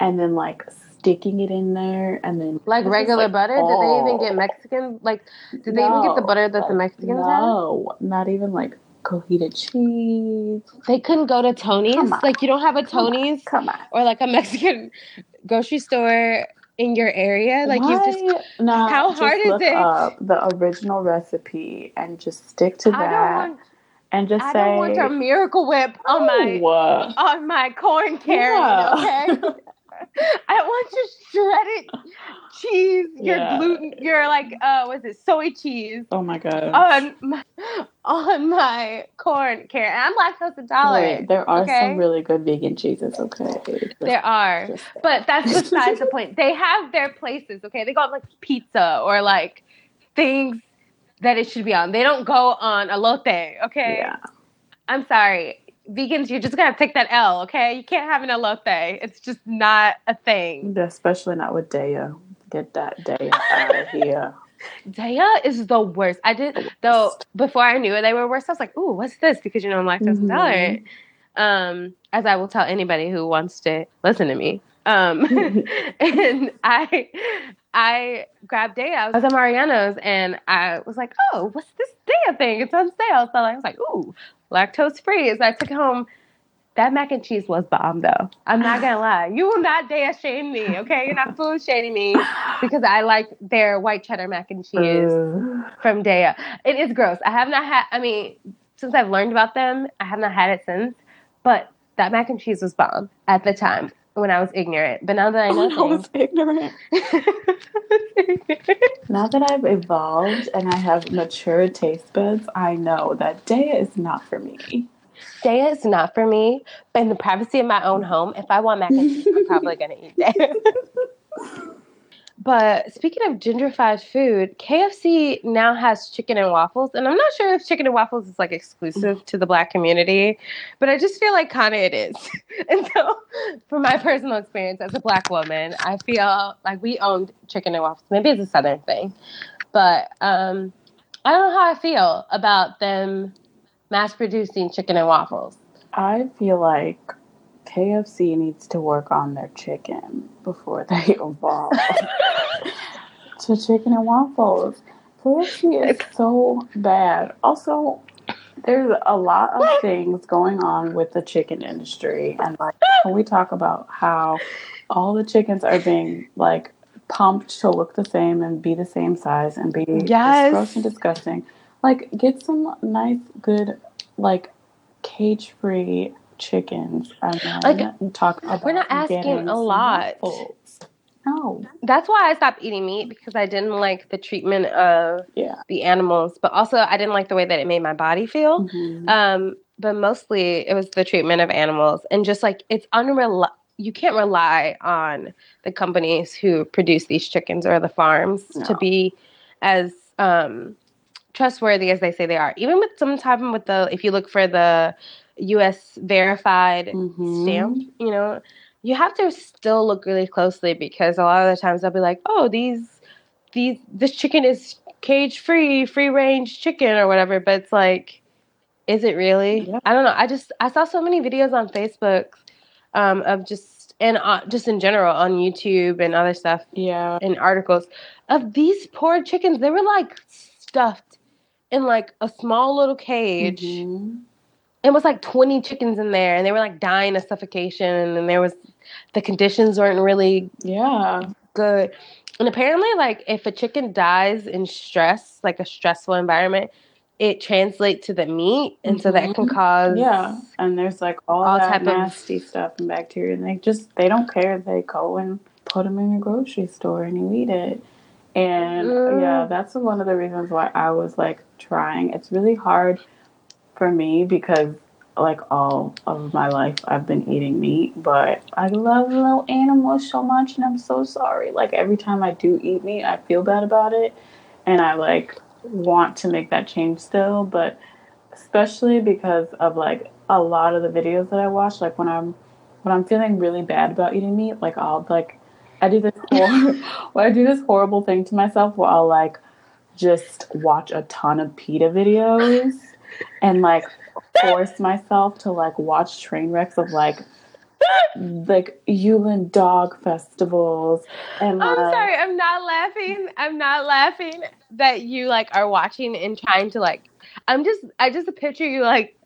and then like sticking it in there and then Like regular like, butter? Did they even get Mexican? Like, did they even get the butter that the Mexicans have? No, not even like Cojita cheese. They couldn't go to Tony's. Like, you don't have a Come on, Tony's Come on. or like a Mexican grocery store in your area. Like, you just. How just hard is look it? up the original recipe and just stick to I that don't want. and just say, I say don't want a Miracle Whip on my "Oh, on my corn carrot. Yeah. Okay. I want your shredded cheese, your Yeah. gluten, your like, uh, what's it, soy cheese oh my god. on my on my corn carrot. And I'm lactose intolerant. Wait, there are okay? some really good vegan cheeses, okay? There are. But that's besides the point. They have their places, okay? They got like pizza or like things that it should be on. They don't go on a elote, okay? yeah. I'm sorry. Vegans, you're just gonna take that L, okay? You can't have an elote. It's just not a thing. Especially not with Daiya. Get that Daiya out of here. Daiya is the worst. I did though before I knew they were worse, I was like, ooh, what's this? Because you know I'm lactose Mhm. intolerant. Um, as I will tell anybody who wants to listen to me. Um, and I I grabbed Daiya. I was at Mariano's and I was like, oh, what's this Daiya thing? It's on sale. So I was like, ooh, lactose free. So I took home. That mac and cheese was bomb though. I'm not gonna lie. You will not Daiya shame me, okay? You're not food shaming me because I like their white cheddar mac and cheese from Daiya. It is gross. I have not had. I mean, since I've learned about them, I have not had it since. But that mac and cheese was bomb at the time when I was ignorant. But now that I know I was things, ignorant. Now that I've evolved and I have mature taste buds, I know that Daiya is not for me. Daiya is not for me. But in the privacy of my own home, if I want mac and cheese, I'm probably gonna eat Daiya. But speaking of gentrified food, KFC now has chicken and waffles, and I'm not sure if chicken and waffles is like exclusive to the black community, but I just feel like kind of it is. and so, from my personal experience as a black woman, I feel like we owned chicken and waffles. Maybe it's a southern thing, but um, I don't know how I feel about them mass producing chicken and waffles. I feel like KFC needs to work on their chicken before they evolve to chicken and waffles. KFC is so bad. Also, there's a lot of things going on with the chicken industry, and like when we talk about how all the chickens are being like pumped to look the same and be the same size and be Yes. gross and disgusting. Like, get some nice, good, like cage free chickens and then Like, talk about we're not asking a lot. waffles. No. That's why I stopped eating meat because I didn't like the treatment of Yeah. the animals, but also I didn't like the way that it made my body feel. Mhm. Um, but mostly it was the treatment of animals and just like it's unreli- you can't rely on the companies who produce these chickens or the farms to be as um, trustworthy as they say they are. Even with sometimes with the if you look for the U.S. verified Mhm. stamp, you know, you have to still look really closely because a lot of the times they'll be like, "Oh, these these this chicken is cage free, free range chicken or whatever," but it's like is it really? Yeah. I don't know. I just I saw so many videos on Facebook um, of just and uh, just in general on YouTube and other stuff Yeah. and articles of these poor chickens. They were like stuffed in like a small little cage. Mhm. It was like 20 chickens in there and they were like dying of suffocation and there was the conditions weren't really Yeah. good. And apparently like if a chicken dies in stress, like a stressful environment, it translates to the meat and so that can Mhm. cause Yeah. And there's like all, All that type of- nasty stuff and bacteria, and they just they don't care. They go and put them in your grocery store and you eat it. And Mm. yeah, that's one of the reasons why I was like trying. It's really hard for me because like all of my life I've been eating meat, but I love little animals so much and I'm so sorry. Like every time I do eat meat, I feel bad about it and I like want to make that change still, but especially because of like a lot of the videos that I watch like when I'm when I'm feeling really bad about eating meat, like I'll like I do this hor- I do this horrible thing to myself where I'll like just watch a ton of PETA videos and like force myself to like watch train wrecks of like like Yulin dog festivals and I'm like, sorry, I'm not laughing. I'm not laughing that you like are watching and trying to like I'm just I just picture you like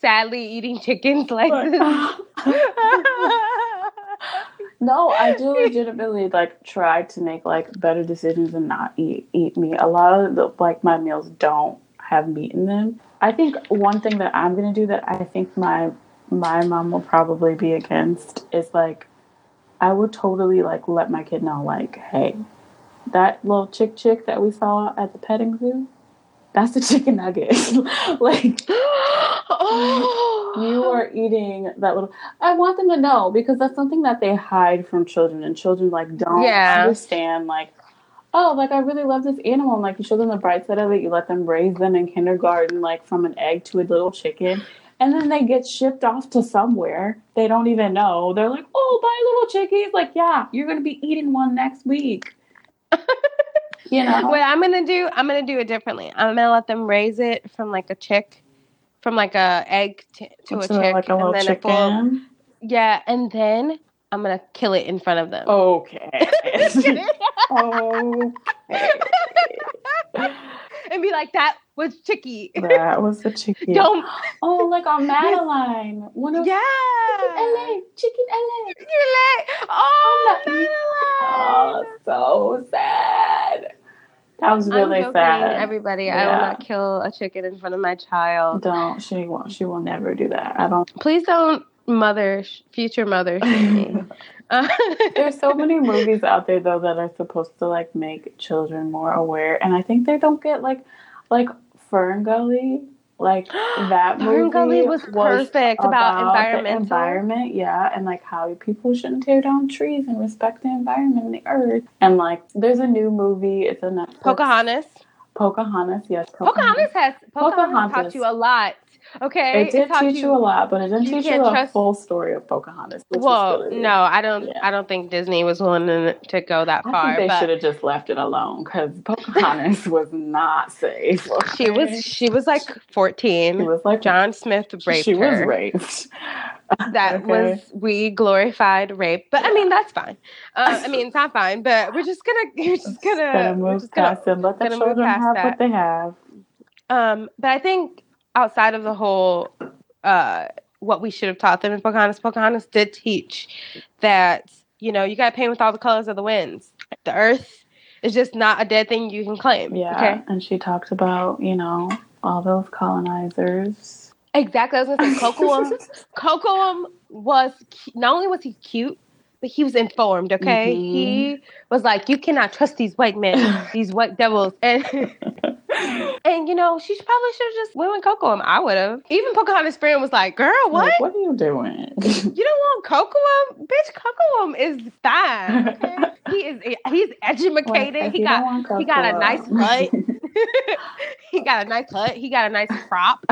sadly eating chickens like this. No, I do legitimately like try to make like better decisions and not eat eat meat. A lot of the like my meals don't have meat in them. I think one thing that I'm gonna do that I think my my mom will probably be against is like I would totally like let my kid know like, hey, that little chick chick that we saw at the petting zoo, that's a chicken nugget. like oh, you are eating that little i want them to know because that's something that they hide from children and children like don't Yeah. understand like oh like i really love this animal. And like you show them the bright side of it you let them raise them in kindergarten like from an egg to a little chicken. And then they get shipped off to somewhere. They don't even know. They're like oh buy little chickies like yeah you're gonna be eating one next week. You know? What I'm gonna do, I'm gonna do it differently. I'm gonna let them raise it from like a chick, from like a egg t- to a chick, like a little and then a full, yeah, and then I'm gonna kill it in front of them. okay okay and be like, that was chicky. That was the chicken. Don't, Oh, like on Madeline. One of yeah. Chicken LA, chicken LA. You're like, oh, Madeline. Oh, so sad. That was really I'm joking, sad. everybody. I will not kill a chicken in front of my child. Don't she won't she will never do that. I don't Please don't mother, future mother. Uh, There's so many movies out there though that are supposed to like make children more aware, and I think they don't get like like Fern Gully, like that Fern movie Gully was perfect about environmental. environment, yeah, and like how people shouldn't tear down trees and respect the environment and the earth. And like, there's a new movie. It's a Netflix. Pocahontas. Pocahontas, yes. Pocahontas has Pocahontas, Pocahontas. taught you a lot. Okay, It did teach you, a lot, but it didn't you teach you the trust- full story of Pocahontas. Well, really- no, I don't. Yeah. I don't think Disney was willing to, to go that I far. think they but should have just left it alone because Pocahontas was not safe. she was she was like fourteen. She was like John Smith raped She was her. raped. That Okay. was we glorified rape, but I mean that's fine. Uh, I mean it's not fine, but we're just gonna we're just gonna, we're move just gonna past it. Let the children have that. what they have. Um, but I think outside of the whole, uh, what we should have taught them in Pocahontas, Pocahontas did teach that you know you got to paint with all the colors of the winds. The earth is just not a dead thing you can claim. Yeah. Okay. And she talked about, you know, all those colonizers. Exactly. I was gonna say Kocoum. Kocoum was not only was he cute, but he was informed. Okay, Mhm. he was like, you cannot trust these white men, these white devils, and. And you know, she probably should have just went with Kocoum. I would have. Even Pocahontas' friend was like, "Girl, what? Like, what are you doing? You don't want Kocoum? Bitch, Kocoum is fine. Okay? he is he's educated. Like, he got he got a nice butt. he got a nice hut. He got a nice crop.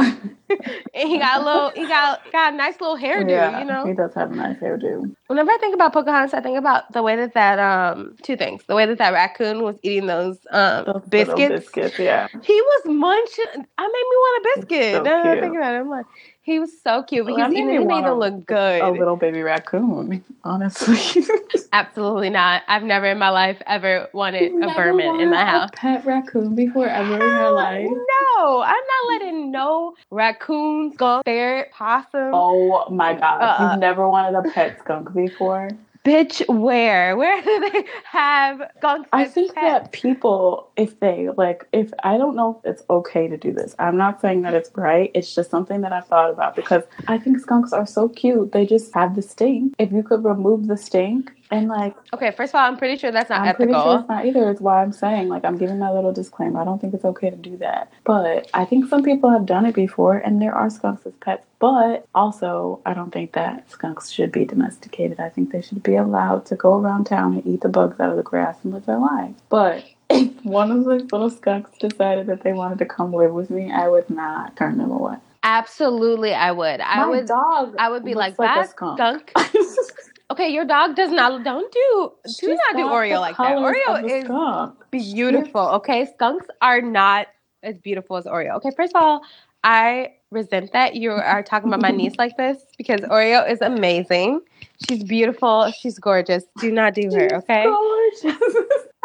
and he got a little he got got a nice little hairdo, yeah, you know. he does have a nice hairdo. Whenever I think about Pocahontas, I think about the way that that um two things. The way that that raccoon was eating those um Those biscuits. biscuits, yeah. He was munching. I made me want a biscuit. so now I think about it, I'm like, he was so cute. But he That was made eating. me He made a- look good. A little baby raccoon, honestly. Absolutely not. I've never in my life ever wanted You've a vermin in my house. pet raccoon before ever in your life. No, I'm not letting no raccoon, skunk, ferret, possum. Oh my god. Uh-uh. You've never wanted a pet skunk before? Bitch, where? Where do they have skunks? I think pets? that people, if they like, if I don't know if it's okay to do this, I'm not saying that it's right. It's just something that I've thought about because I think skunks are so cute. They just have the stink. If you could remove the stink and like, Okay, first of all, I'm pretty sure that's not I'm pretty sure it's not either. It's why I'm saying like I'm giving my little disclaimer. I don't think it's okay to do that. But I think some people have done it before, and there are skunks as pets. But also, I don't think that skunks should be domesticated. I think they should be allowed to go around town and eat the bugs out of the grass and live their lives. But if one of the little skunks decided that they wanted to come live with me, I would not turn them away. Absolutely, I would. I my would. dog. I would be like, like that skunk. Okay, your dog does not. Don't do. Do She's not do got Oreo the like that. colors Oreo of a is skunk. beautiful. Okay, skunks are not as beautiful as Oreo. Okay, first of all, I resent that you are talking about my niece like this because Oreo is amazing. She's beautiful. She's gorgeous. Do not do her. Okay. Gorgeous.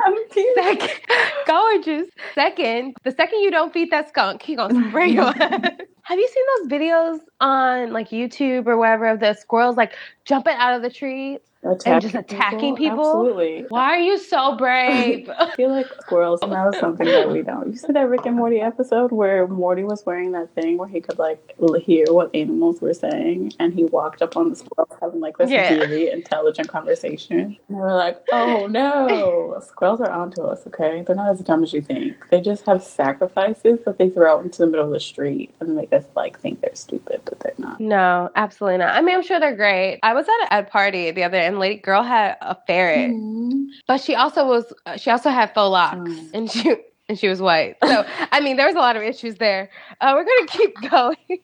I'm. Second, gorgeous. Second, the second you don't feed that skunk, he gonna spray head. Have you seen those videos on like YouTube or wherever of the squirrels like jumping out of the tree? Attacking just attacking people? Absolutely. Why are you so brave? I feel like squirrels know something that we don't. You see that Rick and Morty episode where Morty was wearing that thing where he could like hear what animals were saying, and he walked up on the squirrels having like this Yeah. really intelligent conversation. And they were like, "Oh no, squirrels are onto us. Okay, they're not as dumb as you think. They just have sacrifices that they throw out into the middle of the street and make us like think they're stupid, but they're not." no, absolutely not. I mean, I'm sure they're great. I was at a, at a party the other day, and lady girl had a ferret, Mhm. but she also was uh, she also had faux locks, Mm. and she and she was white. So I mean, there was a lot of issues there. Uh, we're gonna keep going.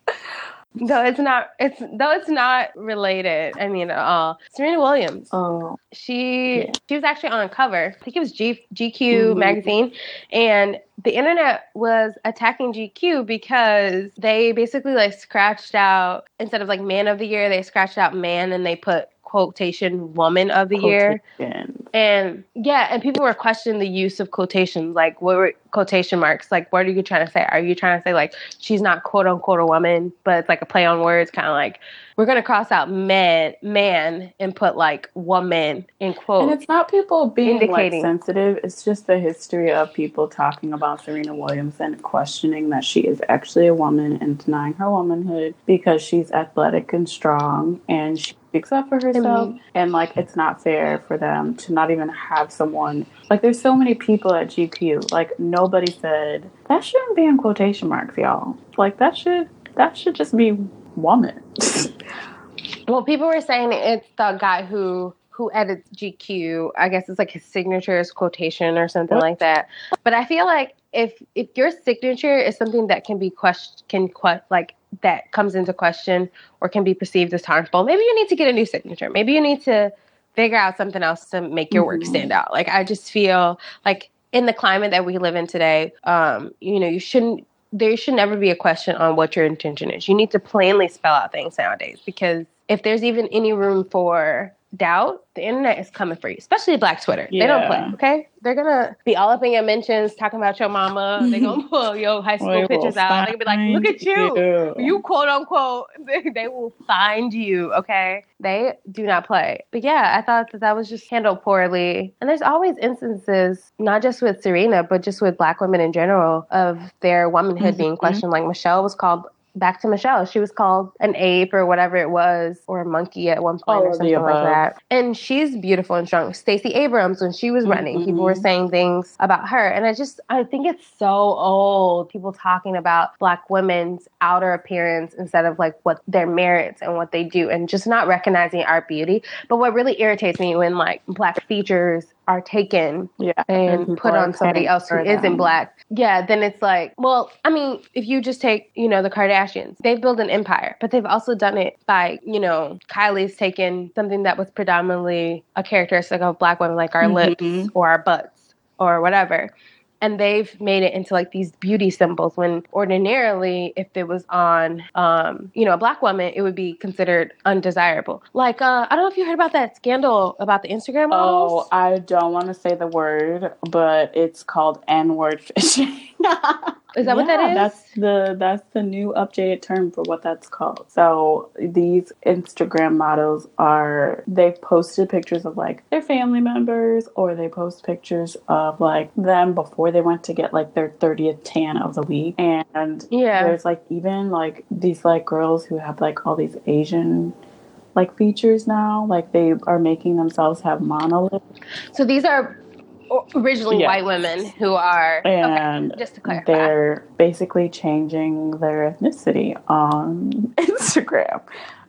Though it's not, it's though it's not related. I mean, at all. Serena Williams. Oh, she Yeah. she was actually on a cover. I think it was G, GQ Mhm. magazine, and the internet was attacking GQ because they basically like scratched out instead of like man of the year, they scratched out man and they put quotation woman of the year. And yeah, and people were questioning the use of quotations. Like, what were quotation marks. Like, what are you trying to say? Are you trying to say like she's not quote unquote a woman, but it's like a play on words, kind of like we're gonna cross out man, man, and put like woman in quote. And it's not people being like sensitive. It's just the history of people talking about Serena Williams and questioning that she is actually a woman and denying her womanhood because she's athletic and strong and she speaks up for herself. And like, it's not fair for them to not even have someone. Like, there's so many people at GPU Like, nobody said that shouldn't be in quotation marks, y'all. Like, that should that should just be woman. Well, people were saying it's the guy who who edits GQ. I guess it's like his signature is quotation or something What? like that. But I feel like if if your signature is something that can be question can que- like that comes into question or can be perceived as harmful, maybe you need to get a new signature. Maybe you need to figure out something else to make your work Mhm. stand out. Like I just feel like in the climate that we live in today, um, you know, you shouldn't there should never be a question on what your intention is. You need to plainly spell out things nowadays because if there's even any room for doubt, the internet is coming for you, especially Black Twitter. They don't play, okay? They're gonna be all up in your mentions talking about your mama. They're gonna pull your high school pictures out. They're gonna be like, look at you. you. You quote unquote, they, they will find you, okay? They do not play. But yeah, I thought that that was just handled poorly. And there's always instances, not just with Serena, but just with black women in general, of their womanhood being Mhm. questioned. Like Michelle was called. Back to Michelle. She was called an ape or whatever it was, or a monkey at one point All or something like that. And she's beautiful and strong. Stacey Abrams, when she was running, people were Mhm. saying things about her. And I just, I think it's so old. People talking about Black women's outer appearance instead of like what their merits and what they do and just not recognizing our beauty. But what really irritates me when like Black features are taken Yeah. and put on somebody else who isn't black, yeah, then it's like, well, I mean, if you just take, you know, the Kardashians, they've built an empire, but they've also done it by, you know, Kylie's taken something that was predominantly a characteristic of black women, like our lips Mhm. or our butts or whatever. And they've made it into like these beauty symbols when ordinarily, if it was on, um, you know, a black woman, it would be considered undesirable. Like, uh, I don't know if you heard about that scandal about the Instagram models. Oh, I don't want to say the word, but it's called N-word fishing. Is that what that Yeah, is? That's the that's the new updated term for what that's called. So these Instagram models are they've posted pictures of like their family members or they post pictures of like them before they went to get like their 30th tan of the week. And Yeah. there's like even like these like girls who have like all these Asian like features now. Like they are making themselves have monolids So these are originally Yeah. white women who are and okay, just to clarify. they're basically changing their ethnicity on Instagram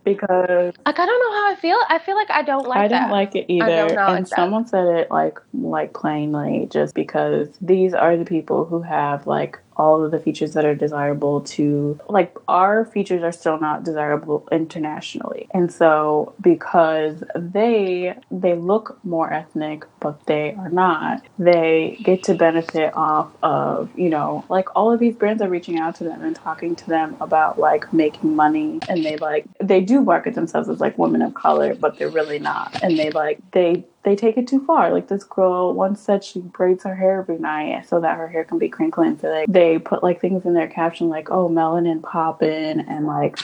because Like I don't know how I feel. I feel like I don't like it. I that. don't like it either. and like that. someone said it like like plainly just because these are the people who have like all of the features that are desirable to like our features are still not desirable internationally. And so because they they look more ethnic but they are not, they get to benefit off of, you know, like all of these brands are reaching out to them and talking to them about like making money and they like they do market themselves as like women of color, but they're really not. And they like they they take it too far. Like this girl once said she braids her hair every night so that her hair can be crinkling. So like they put like things in their caption like, "Oh, melanin popping," and like,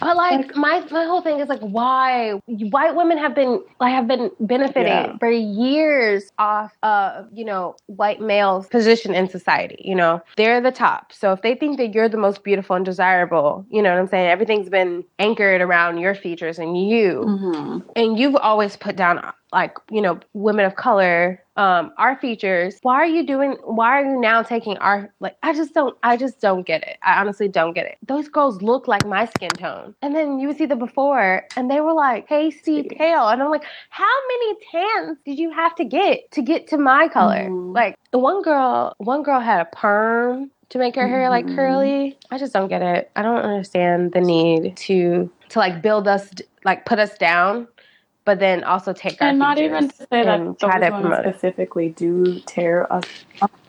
But like my my whole thing is like why white women have been like have been benefiting Yeah. for years off of you know white males' position in society. You know they're the top. So if they think that you're the most beautiful and desirable, you know what I'm saying. Everything's been anchored around your features and you. mm-hmm. and you've always put down like you know women of color um our features why are you doing why are you now taking our like i just don't i just don't get it. I honestly don't get it. Those girls look like my skin tone. And then you would see the before and they were like pasty pale. And i'm like how many tans did you have to get to get to my color? Mhm. like one girl one girl had a perm to make her hair like Mhm. curly. I just don't get it. I don't understand the need to to like build us like put us down but then also take our and not even to say that try to promote it. specifically do tear us.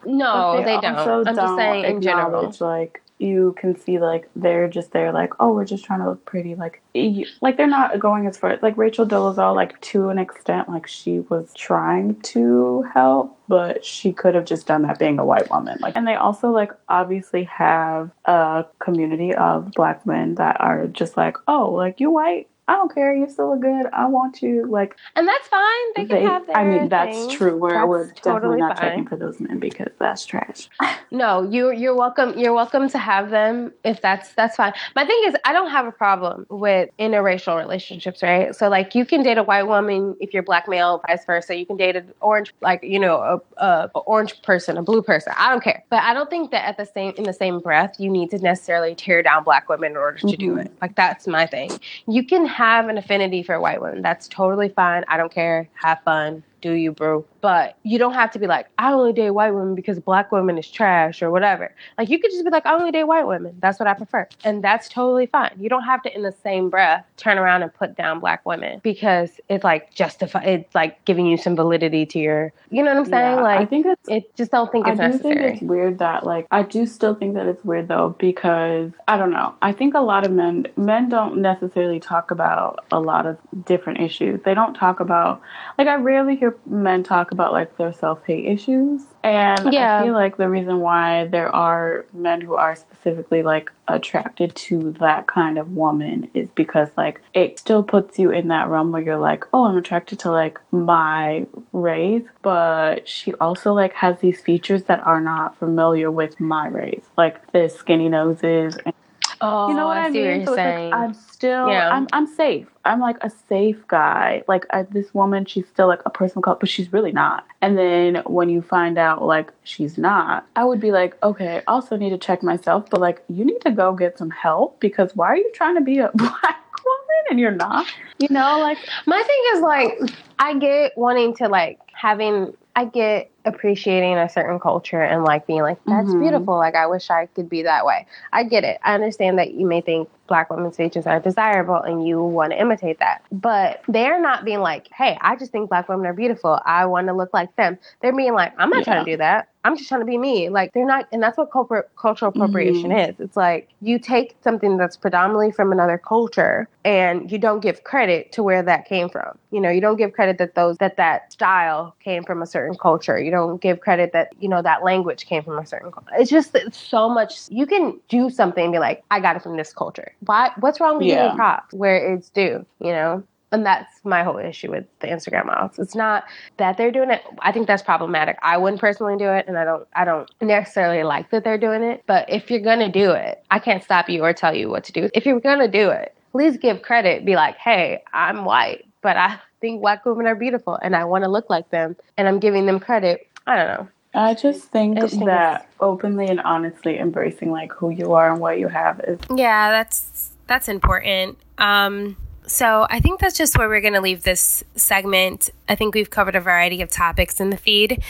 No, but they, don't. I'm just saying in general. like you can see like they're just there like oh we're just trying to look pretty like you, like they're not going as far like Rachel Dolezal like to an extent like she was trying to help but she could have just done that being a white woman like and they also like obviously have a community of black men that are just like oh like you white I don't care. You still look good. I want you. Like, and that's fine. They can have their I mean, that's thing. true. Where That's we're definitely not fine. checking for those men because that's trash. No, you you're welcome. You're welcome to have them if that's that's fine. My thing is, I don't have a problem with interracial relationships, right? So like, you can date a white woman if you're black male, vice versa. You can date an orange, like you know, a, a, a orange person, a blue person. I don't care, but I don't think that at the same in the same breath, you need to necessarily tear down black women in order to do Mhm. it. Like that's my thing. You can have an affinity for white women. That's totally fine. I don't care. Have fun. Do you, bro? But you don't have to be like, I only date white women because black women is trash or whatever. Like you could just be like, I only date white women. That's what I prefer. And that's totally fine. You don't have to in the same breath turn around and put down black women because it's like justify it's like giving you some validity to your you know what I'm saying? Yeah, like I think it's it just don't think it's I do necessary. think it's weird that like I do still think that it's weird though because I don't know. I think a lot of men men don't necessarily talk about a lot of different issues. They don't talk about like I rarely hear men talk about like their self hate issues. And Yeah. I feel like the reason why there are men who are specifically like attracted to that kind of woman is because like it still puts you in that realm where you're like, oh, I'm attracted to like my race, but she also like has these features that are not familiar with my race, like the skinny noses and oh, you know oh, what I, see mean? So it's saying. like I'm still, Yeah. I'm, I'm safe. I'm like a safe guy. Like I, this woman, she's still like a person color, but she's really not. And then when you find out like she's not, I would be like, okay, I also need to check myself, but like you need to go get some help because why are you trying to be a black woman and you're not? You know, like My thing is like I get wanting to like having I get appreciating a certain culture and like being like that's Mhm. beautiful like I wish I could be that way. I get it. I understand that you may think black women's features are desirable and you want to imitate that. But they're not being like, "Hey, I just think black women are beautiful. I want to look like them." They're being like, "I'm not trying to do that. I'm just trying to be me." Like they're not and that's what cultural mm-hmm. appropriation is. It's like you take something that's predominantly from another culture and you don't give credit to where that came from. You know, you don't give credit that those that that style came from a certain culture. You don't give credit that you know that language came from a certain culture. It's just it's so much. You can do something and be like, I got it from this culture. Why? What's wrong with Yeah. giving props where it's due? You know. And that's my whole issue with the Instagram models. It's not that they're doing it. I think that's problematic. I wouldn't personally do it, and I don't. I don't necessarily like that they're doing it. But if you're gonna do it, I can't stop you or tell you what to do. If you're gonna do it, please give credit. Be like, hey, I'm white, but I think black women are beautiful, and I want to look like them, and I'm giving them credit. I don't know. I just think I just think that openly and honestly embracing like who you are and what you have is Yeah, that's that's important. Um, so I think that's just where we're going to leave this segment. I think we've covered a variety of topics in the feed,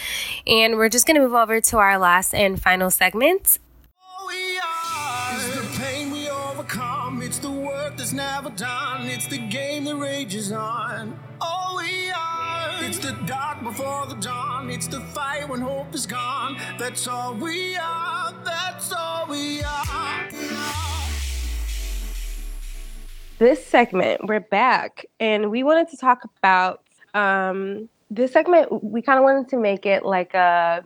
and we're just going to move over to our last and final segment. Oh, overcome. It's the work that's never done. It's the game that rages on. Oh, we are. It's the dark before the dawn. It's the fight when hope is gone. That's all we are. That's all we are. This segment, we're back, and we wanted to talk about um, this segment. We kind of wanted to make it like a,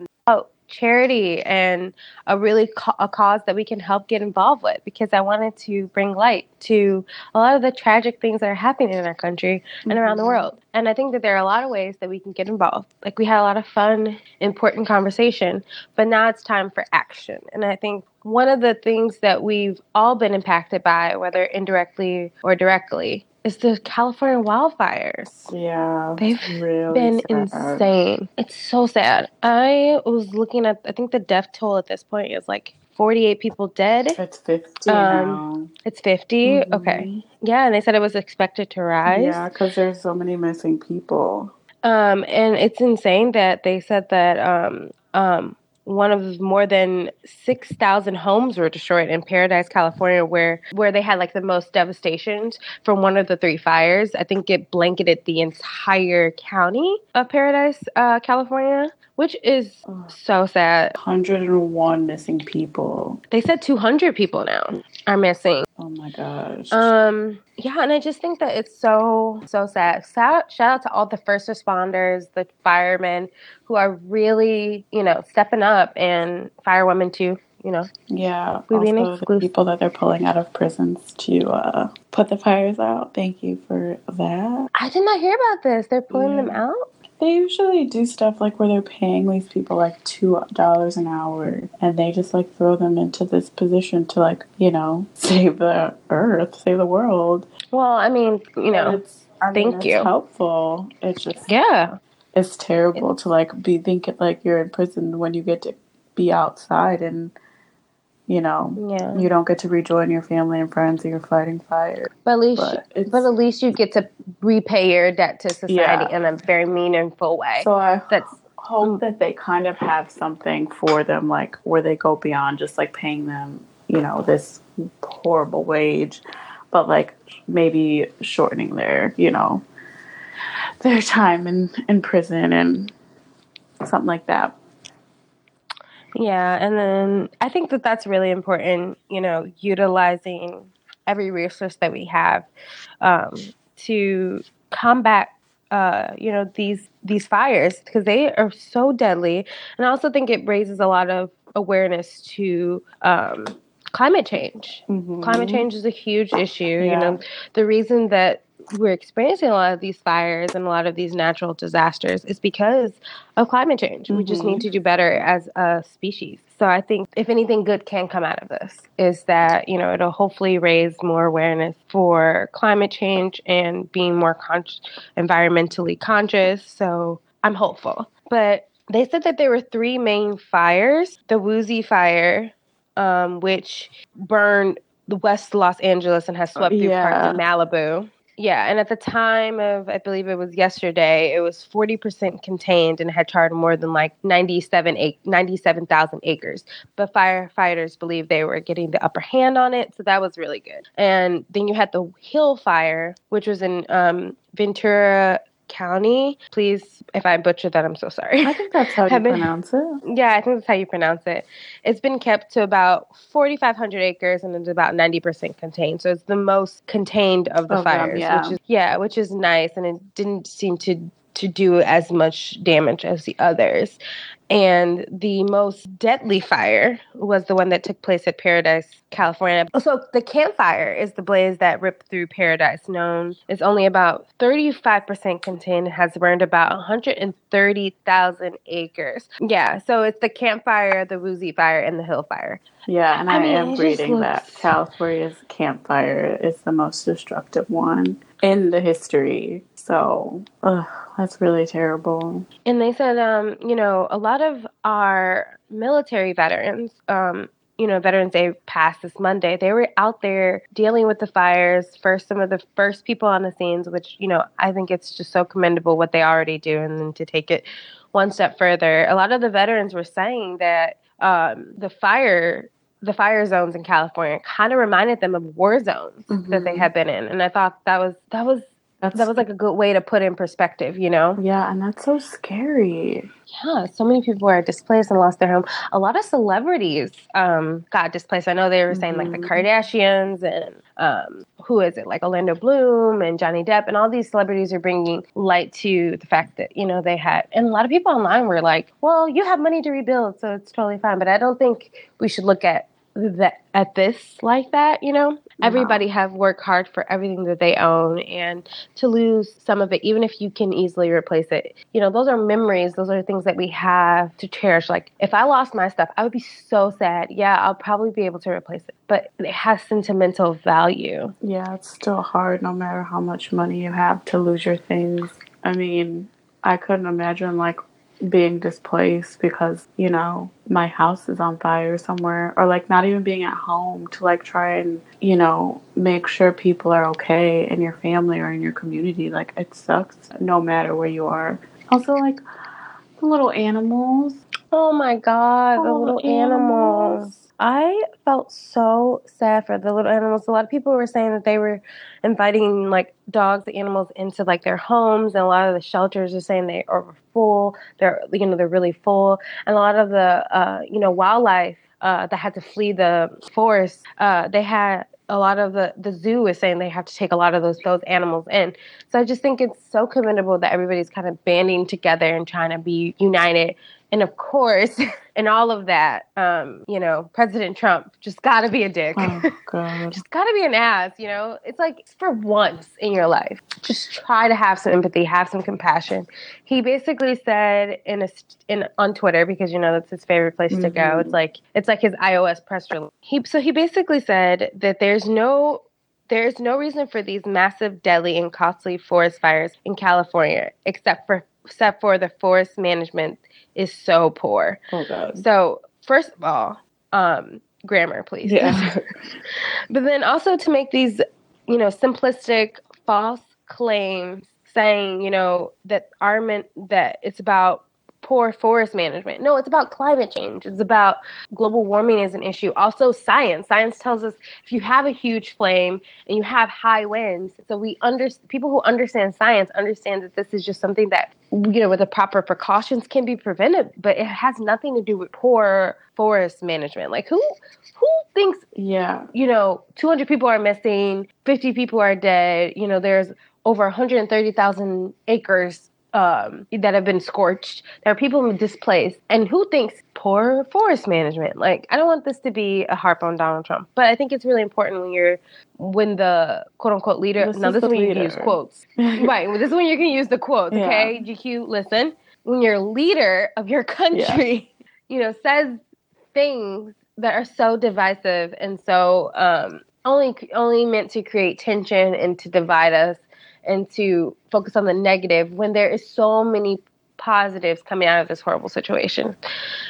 charity and a really ca- a cause that we can help get involved with because I wanted to bring light to a lot of the tragic things that are happening in our country and around the world. And I think that there are a lot of ways that we can get involved. Like we had a lot of fun, important conversation, but now it's time for action. And I think one of the things that we've all been impacted by, whether indirectly or directly, is the California wildfires. yeah. They've really been sad. insane. It's so sad. I was looking at, I think the death toll at this point is like 48 people dead. It's fifty Um, It's 50. Mhm. Okay. Yeah, and they said it was expected to rise. Yeah, because there's so many missing people. Um, and it's insane that they said that um, um, one of more than 6,000 homes were destroyed in Paradise, California, where, where they had like the most devastation from one of the three fires. I think it blanketed the entire county of Paradise, uh, California, which is so sad. 101 missing people. They said 200 people now are missing. Oh my gosh. Um, yeah, and I just think that it's so so sad. Shout, shout out to all the first responders, the firemen who are really, you know, stepping up, and firewomen too. You know, yeah. we Also, the exclusive. people that they're pulling out of prisons to uh, put the fires out. Thank you for that. I did not hear about this. They're pulling them out. They usually do stuff like where they're paying these people like two dollars an hour, and they just like throw them into this position to like you know save the earth, save the world. Well, I mean, you know, it's I thank mean, you. helpful. It's just yeah, it's terrible to like be thinking like you're in prison when you get to be outside and you know yeah. you don't get to rejoin your family and friends and you're fighting fire. But at least, But it's- but at least you get to repay your debt to society Yeah. in a very meaningful way. So I That's hope that they kind of have something for them, like where they go beyond just like paying them, you know, this horrible wage, but like maybe shortening their, you know, their time in in prison and something like that. Yeah, and then I think that that's really important, you know, utilizing every resource that we have um, to combat, uh, you know, these these fires because they are so deadly. And I also think it raises a lot of awareness to um, climate change. Climate change is a huge issue. You know, the reason that we're experiencing a lot of these fires and a lot of these natural disasters is because of climate change. We just need to do better as a species. So I think if anything good can come out of this is that, you know, it'll hopefully raise more awareness for climate change and being more con- environmentally conscious. So I'm hopeful. But they said that there were three main fires. The Woolsey fire, um, which burned the West Los Angeles and has swept through parts of Malibu. Yeah, and at the time of, I believe it was yesterday, it was 40% contained and had charred more than like 97 97,000 acres. But firefighters believe they were getting the upper hand on it, so that was really good. And then you had the Hill Fire, which was in um, Ventura County. Please, if I butchered that, I'm so sorry. I think that's how you been- pronounce it. Yeah, I think that's how you pronounce it. It's been kept to about 4,500 acres and it's about 90% contained. So it's the most contained of the them, fires, yeah. which is yeah, which is nice, and it didn't seem to to do as much damage as the others. And the most deadly fire was the one that took place at Paradise, California. So the campfire is the blaze that ripped through Paradise, known is only about 35% contained has burned about 130,000 acres. Yeah, so it's the campfire, the Woolsey fire, and the hill fire. Yeah, and I, I mean, am reading that California's campfire is the most destructive one in the history. So, ugh, that's really terrible. And they said, um, you know, a lot of our military veterans, um, you know, Veterans Day passed this Monday. They were out there dealing with the fires. First, some of the first people on the scenes, which you know, I think it's just so commendable what they already do, and then to take it one step further. A lot of the veterans were saying that um, the fire. The fire zones in California kind of reminded them of war zones that they had been in, and I thought that was that was That's that was like a good way to put in perspective, you know. yeah, and that's so scary. Yeah, so many people were displaced and lost their home. A lot of celebrities um, got displaced. I know they were saying like the Kardashians and um, who is it, like Orlando Bloom and Johnny Depp, and all these celebrities are bringing light to the fact that you know they had. And a lot of people online were like, "Well, you have money to rebuild, so it's totally fine." But I don't think we should look at that at this like that. You know, everybody have worked hard for everything that they own, and to lose some of it, even if you can easily replace it, you know, those are memories. Those are things that we have to cherish. Like if I lost my stuff, I would be so sad. Yeah, I'll probably be able to replace it, but it has sentimental value. Yeah, it's still hard no matter how much money you have to lose your things. I mean, I couldn't imagine like being displaced because, you know, my house is on fire somewhere or like not even being at home to like try and, you know, make sure people are okay in your family or in your community. Like it sucks no matter where you are. Also like the little animals. Oh my god, the Oh, little animals. animals. I felt so sad for the little animals. A lot of people were saying that they were inviting like dogs, animals into like their homes, and a lot of the shelters are saying they are full. They're you know they're really full, and a lot of the uh, you know wildlife uh, that had to flee the forest, uh, they had a lot of the the zoo is saying they have to take a lot of those those animals in. So I just think it's so commendable that everybody's kind of banding together and trying to be united. And of course, in all of that, um, you know, President Trump just got to be a dick. Oh god. just got to be an ass, you know? It's like for once in your life, just try to have some empathy, have some compassion. He basically said in a st- in on Twitter because you know that's his favorite place to go. Mhm. It's like it's like his iOS press release. He so he basically said that there's no there's no reason for these massive, deadly, and costly forest fires in California except for except for the forest management is so poor. Oh god. So first of all, um, grammar, please. Yeah. but then also to make these, you know, simplistic, false claims saying, you know, that are meant that it's about poor forest management. No, it's about climate change. It's about global warming is an issue. Also science. Science tells us if you have a huge flame and you have high winds, so we under people who understand science understand that this is just something that you know with the proper precautions can be prevented, but it has nothing to do with poor forest management. Like who who thinks Yeah. you know, 200 people are missing, 50 people are dead. You know, there's over 130,000 acres um, that have been scorched. There are people displaced. And who thinks poor forest management? Like, I don't want this to be a harp on Donald Trump, but I think it's really important when you're, when the quote unquote leader, This now this is when you can use quotes. right. Well, this is when you can use the quotes, Yeah. okay? GQ, listen. When your leader of your country, you know, says things that are so divisive and so um, only only meant to create tension and to divide us and to focus on the negative when there is so many positives coming out of this horrible situation.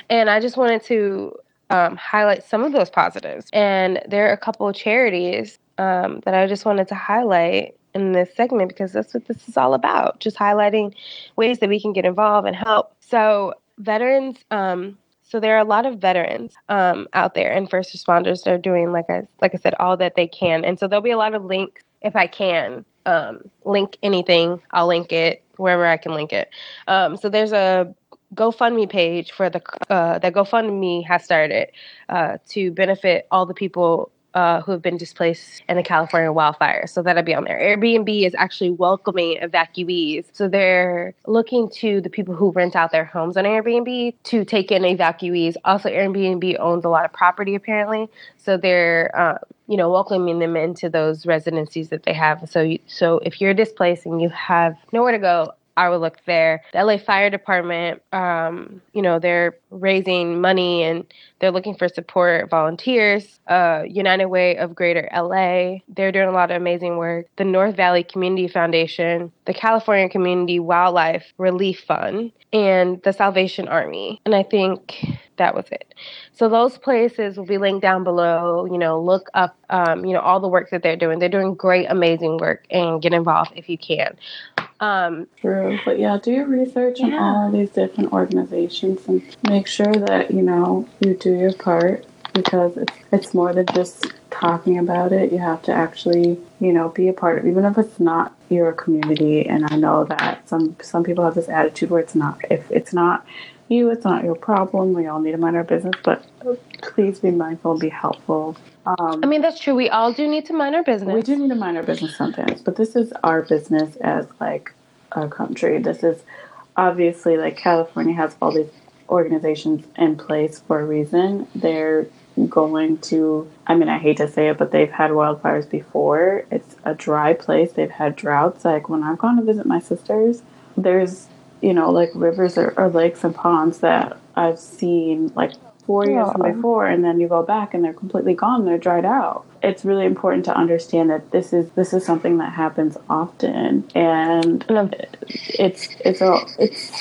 And I just wanted to um, highlight some of those positives. And there are a couple of charities um, that I just wanted to highlight in this segment because that's what this is all about just highlighting ways that we can get involved and help. So, veterans, um, so there are a lot of veterans um, out there and first responders that are doing, like I, like I said, all that they can. And so there'll be a lot of links if I can um, link anything, I'll link it wherever I can link it. Um, so there's a GoFundMe page for the uh, that GoFundMe has started uh, to benefit all the people uh, who have been displaced in the California wildfires. So that'll be on there. Airbnb is actually welcoming evacuees. So they're looking to the people who rent out their homes on Airbnb to take in evacuees. Also, Airbnb owns a lot of property apparently. So they're uh, you know welcoming them into those residencies that they have. So you, so if you're displaced and you have nowhere to go, I would look there. The LA Fire Department, um, you know, they're raising money and they're looking for support volunteers. Uh, United Way of Greater LA, they're doing a lot of amazing work. The North Valley Community Foundation, the California Community Wildlife Relief Fund, and the Salvation Army. And I think that was it. So those places will be linked down below. You know, look up, um, you know, all the work that they're doing. They're doing great, amazing work, and get involved if you can. Um, True. But yeah, do your research on all of these different organizations and make sure that, you know, you do your part because it's, it's more than just talking about it. You have to actually, you know, be a part of even if it's not your community and I know that some some people have this attitude where it's not if it's not you, it's not your problem. We all need to mind our business, but please be mindful, be helpful. Um, I mean, that's true. We all do need to mind our business. we do need to mind our business sometimes, but this is our business as like a country. This is obviously like California has all these organizations in place for a reason. They're going to I mean I hate to say it, but they've had wildfires before. It's a dry place. They've had droughts. Like when I've gone to visit my sisters, there's you know, like rivers or, or lakes and ponds that I've seen like four years before and then you go back and they're completely gone, they're dried out. It's really important to understand that this is this is something that happens often and it's it's a it's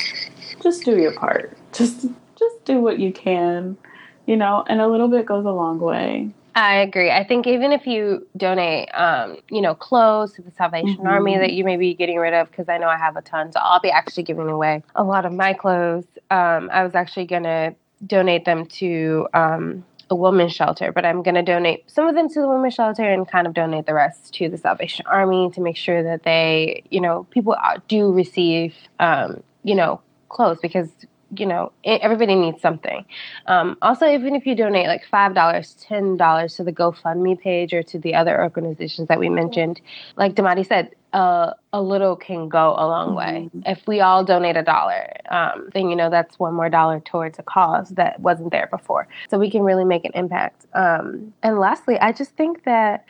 just do your part. Just just do what you can, you know, and a little bit goes a long way. I agree. I think even if you donate, um, you know, clothes to the Salvation Mhm. Army that you may be getting rid of, because I know I have a ton, so I'll be actually giving away a lot of my clothes. Um, I was actually gonna donate them to um, a women's shelter, but I'm gonna donate some of them to the women's shelter and kind of donate the rest to the Salvation Army to make sure that they, you know, people uh, do receive, um, you know, clothes because you know everybody needs something. Um, also, even if you donate like five dollars, ten dollars to the GoFundMe page or to the other organizations that we mentioned, like Damati said, uh, a little can go a long way. If we all donate a dollar, um, then you know that's one more dollar towards a cause that wasn't there before. So we can really make an impact. Um, and lastly, I just think that.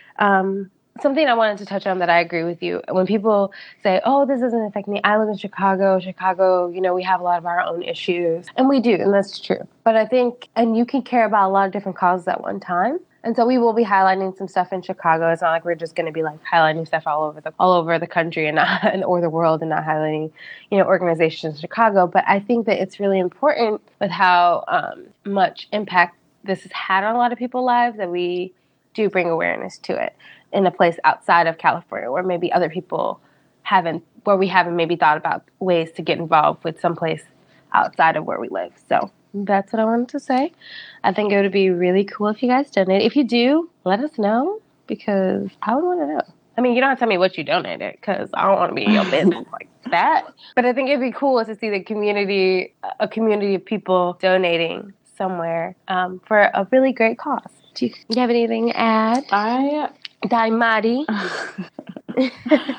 Something I wanted to touch on that I agree with you. When people say, "Oh, this doesn't affect me," I live in Chicago. Chicago, you know, we have a lot of our own issues, and we do, and that's true. But I think, and you can care about a lot of different causes at one time. And so we will be highlighting some stuff in Chicago. It's not like we're just going to be like highlighting stuff all over the all over the country and not and, or the world and not highlighting, you know, organizations in Chicago. But I think that it's really important with how um, much impact this has had on a lot of people's lives that we do bring awareness to it in a place outside of California where maybe other people haven't, where we haven't maybe thought about ways to get involved with someplace outside of where we live. So that's what I wanted to say. I think it would be really cool if you guys donate. If you do, let us know because I would want to know. I mean, you don't have to tell me what you donated because I don't want to be in your business like that. But I think it'd be cool to see the community, a community of people donating somewhere um, for a really great cause. Do you, you have anything to add? I Daimari.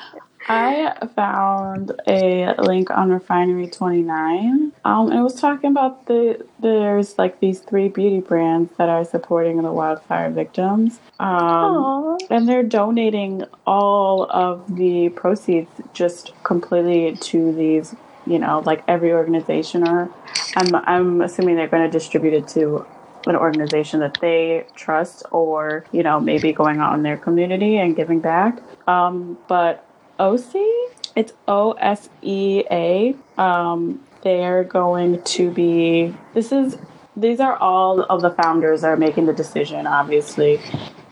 I found a link on Refinery 29. Um, it was talking about the there's like these three beauty brands that are supporting the wildfire victims. Um, and they're donating all of the proceeds just completely to these, you know, like every organization or I'm I'm assuming they're going to distribute it to an organization that they trust or, you know, maybe going out in their community and giving back. Um, but OSEA, it's O S E A. Um, they're going to be, this is, these are all of the founders that are making the decision, obviously.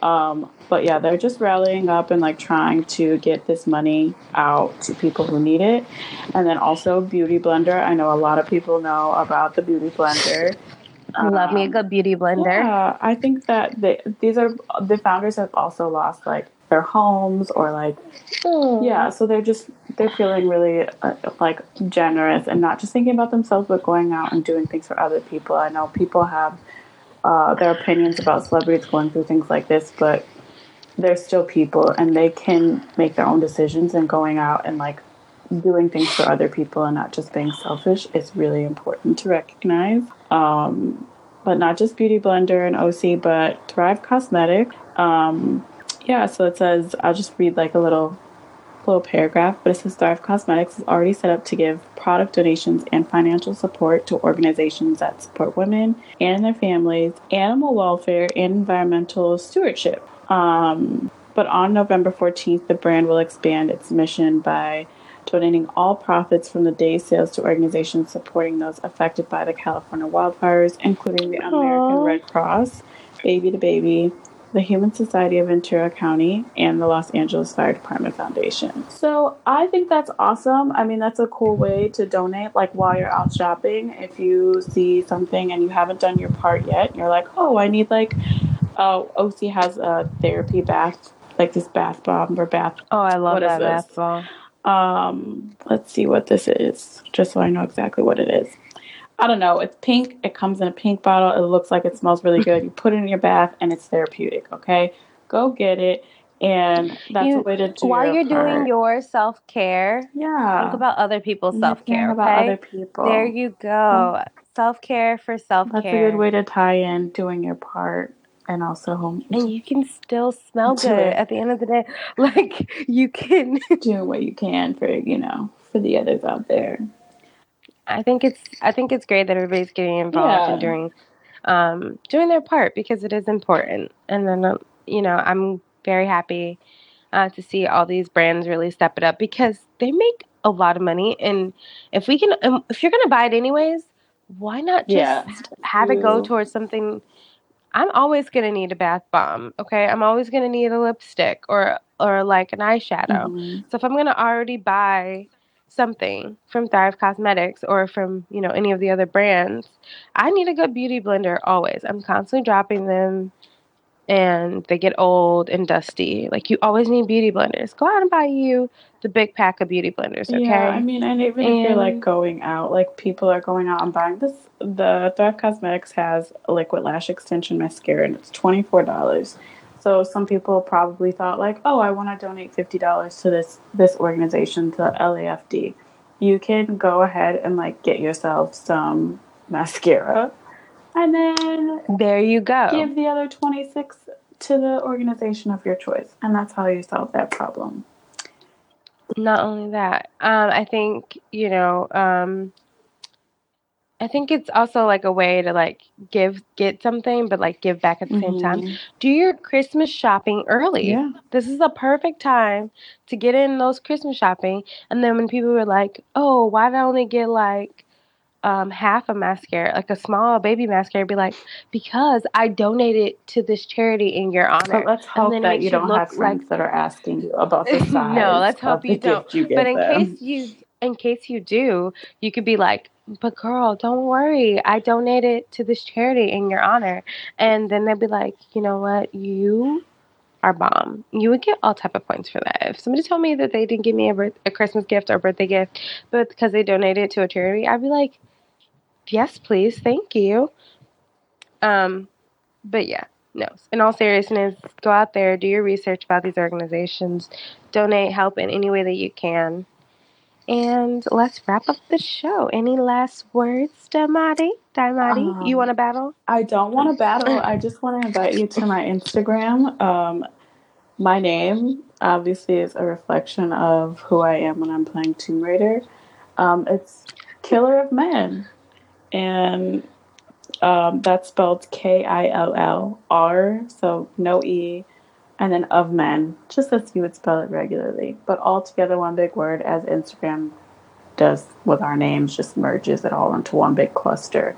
Um, but yeah, they're just rallying up and like trying to get this money out to people who need it. And then also Beauty Blender. I know a lot of people know about the Beauty Blender. Love me a good beauty blender. Yeah, I think that they, these are the founders have also lost like their homes or like yeah, so they're just they're feeling really uh, like generous and not just thinking about themselves, but going out and doing things for other people. I know people have uh, their opinions about celebrities going through things like this, but they're still people and they can make their own decisions and going out and like doing things for other people and not just being selfish is really important to recognize. Um, but not just Beauty Blender and OSEA, but Thrive Causemetic. Um, yeah, so it says I'll just read like a little little paragraph, but it says Thrive Causemetics is already set up to give product donations and financial support to organizations that support women and their families, animal welfare, and environmental stewardship. Um, but on November 14th, the brand will expand its mission by donating all profits from the day's sales to organizations supporting those affected by the California wildfires, including the American Red Cross, Baby to Baby, the Humane Society of Ventura County, and the Los Angeles Fire Department Foundation. So I think that's awesome. I mean, that's a cool way to donate, like while you're out shopping. If you see something and you haven't done your part yet, you're like, oh, I need like, uh, OSEA has a therapy bath, like this bath bomb or bath. Oh, I love that bath ball. Um, let's see what this is, just so I know exactly what it is. I don't know. It's pink. It comes in a pink bottle. It looks like it smells really good. You put it in your bath, and it's therapeutic. Okay, go get it. And that's You- a way to do While your you're doing your self care, yeah, think about other people's You self care. about Okay, other people. there you go. Self care for self care. That's a good way to tie in doing your part, and also home and you can still smell good at the end of the day. Like you can. doing what you can for you know for the others out there. I think it's I think it's great that everybody's getting involved Yeah. and doing um, doing their part because it is important. And then uh, you know I'm very happy uh, to see all these brands really step it up because they make a lot of money. And if we can, um, if you're gonna buy it anyways, why not just Yeah. have it go towards something I'm always gonna need a bath bomb. Okay, I'm always gonna need a lipstick or or like an eyeshadow. Mhm. So if I'm gonna already buy something from Thrive Causemetics or from you know any of the other brands, I need a good beauty blender always. I'm constantly dropping them, and they get old and dusty. Like you always need beauty blenders. Go out and buy you the big pack of beauty blenders. Okay. Yeah, I mean, and even if you're like going out, like people are going out and buying this. The Thrive Causemetics has a liquid lash extension mascara, and it's twenty four dollars. So some people probably thought like, oh, I want to donate fifty dollars to this this organization, to LAFD. You can go ahead and like get yourself some mascara, and then there you go. give the other twenty six to the organization of your choice, and that's how you solve that problem. Not only that, um, I think you know. Um, I think it's also like a way to like give get something, but like give back at the same time. Mhm. Do your Christmas shopping early. Yeah. This is a perfect time to get in those Christmas shopping. And then when people were like, "Oh, why did I only get like um, half a mascara, like a small baby mascara?" Be like, "Because I donated to this charity in your honor." But let's hope that you you don't have friends like- that are asking you about the size. no, let's hope you don't. you But in them. case you, in case you do, you could be like, "But girl, don't worry. I donated to this charity in your honor." And then they'd be like, "You know what? You are bomb. You would get all type of points for that. If somebody told me that they didn't give me a, birth, a Christmas gift or birthday gift, but because they donated to a charity, I'd be like, "Yes, please, thank you." Um, but yeah, no. In all seriousness, go out there, do your research about these organizations, donate, help in any way that you can. And let's wrap up the show. Any last words, Damati? Damati, you Um, want to battle? I don't want to battle. I just want to invite you to my Instagram. Um, my name obviously is a reflection of who I am when I'm playing Tomb Raider. Um, it's Killer of Men, and um, that's spelled K I L L R, so no E, and then of men, just as you would spell it regularly, but all together one big word, as Instagram does with our names, just merges it all into one big cluster.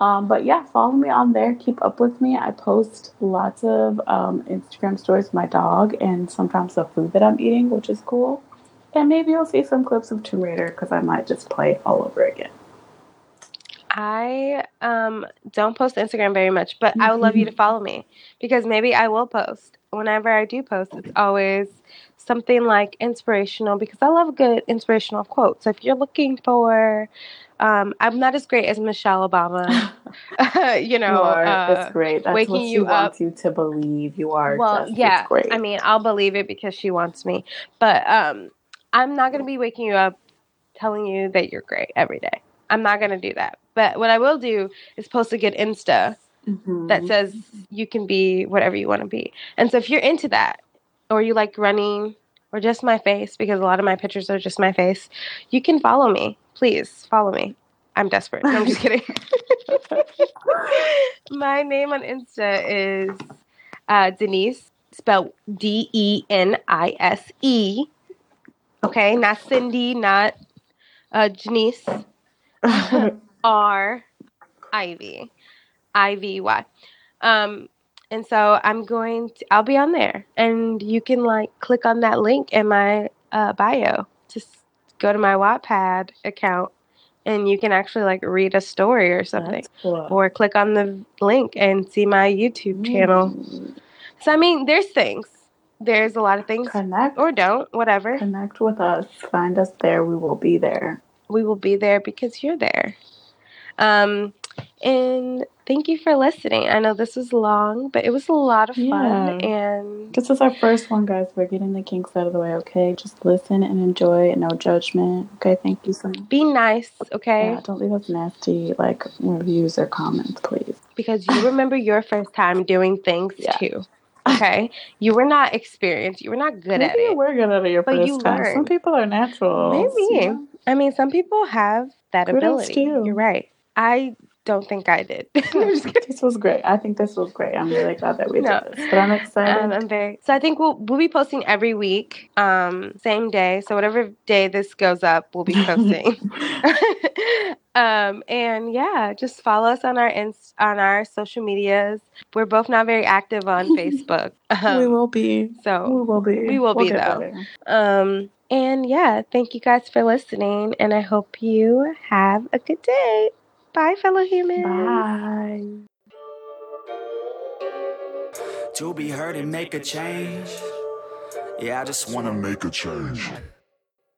Um, but yeah, follow me on there. Keep up with me. I post lots of um, Instagram stories of my dog and sometimes the food that I'm eating, which is cool. And maybe you'll see some clips of Tomb Raider because I might just play all over again. I um, don't post Instagram very much, but I would love you to follow me because maybe I will post. Whenever I do post, it's always something like inspirational because I love good inspirational quote. So if you're looking for, um, I'm not as great as Michelle Obama, you know. you are. uh, it's great. That's waking what she you wants up. you to believe. You are. well, just, yeah. I mean, I'll believe it because she wants me, but um, I'm not gonna be waking you up telling you that you're great every day. I'm not gonna do that. But what I will do is post a good Insta Mhm. that says you can be whatever you want to be. And so if you're into that, or you like running, or just my face, because a lot of my pictures are just my face, you can follow me. Please follow me. I'm desperate. I'm just kidding. my name on Insta is uh, Denise, spelled D E N I S E. Okay, not Cindy, not uh, Janice. R Ivy. I V Y. Um, and so I'm going to, I'll be on there. And you can like click on that link in my uh, bio. Just go to my Wattpad account and you can actually like read a story or something. Cool. Or click on the link and see my YouTube channel. Mm. So, I mean, there's things. There's a lot of things. Connect. Or don't, whatever. Connect with us. Find us there. We will be there. we will be there because you're there. Um, and thank you for listening. I know this was long, but it was a lot of fun. Yeah. And This is our first one, guys. We're getting the kinks out of the way, okay? Just listen and enjoy, no judgment. Okay, thank you so much. be nice, okay? Yeah, don't leave us nasty like reviews or comments, please. Because you remember your first time doing things Yeah. too. Okay? you were not experienced. You were not good Maybe at it. we're good at it your But first you time. Some people are natural. Maybe. I mean, some people have that Kudos ability. you. You're right. I don't think I did. I'm just kidding. This was great. I think this was great. I'm really glad that we No. did this. But I'm excited. Um, I'm very so. I think we'll we'll be posting every week, um, same day. So whatever day this goes up, we'll be posting. Um, and yeah, just follow us on our inst- on our social medias. We're both not very active on Facebook. Um, we will be. So We will be. we will We'll be though. better. Um, and yeah, thank you guys for listening, and I hope you have a good day. Bye, fellow humans. Bye. To be heard and make a change. Yeah, I just wanna make a change.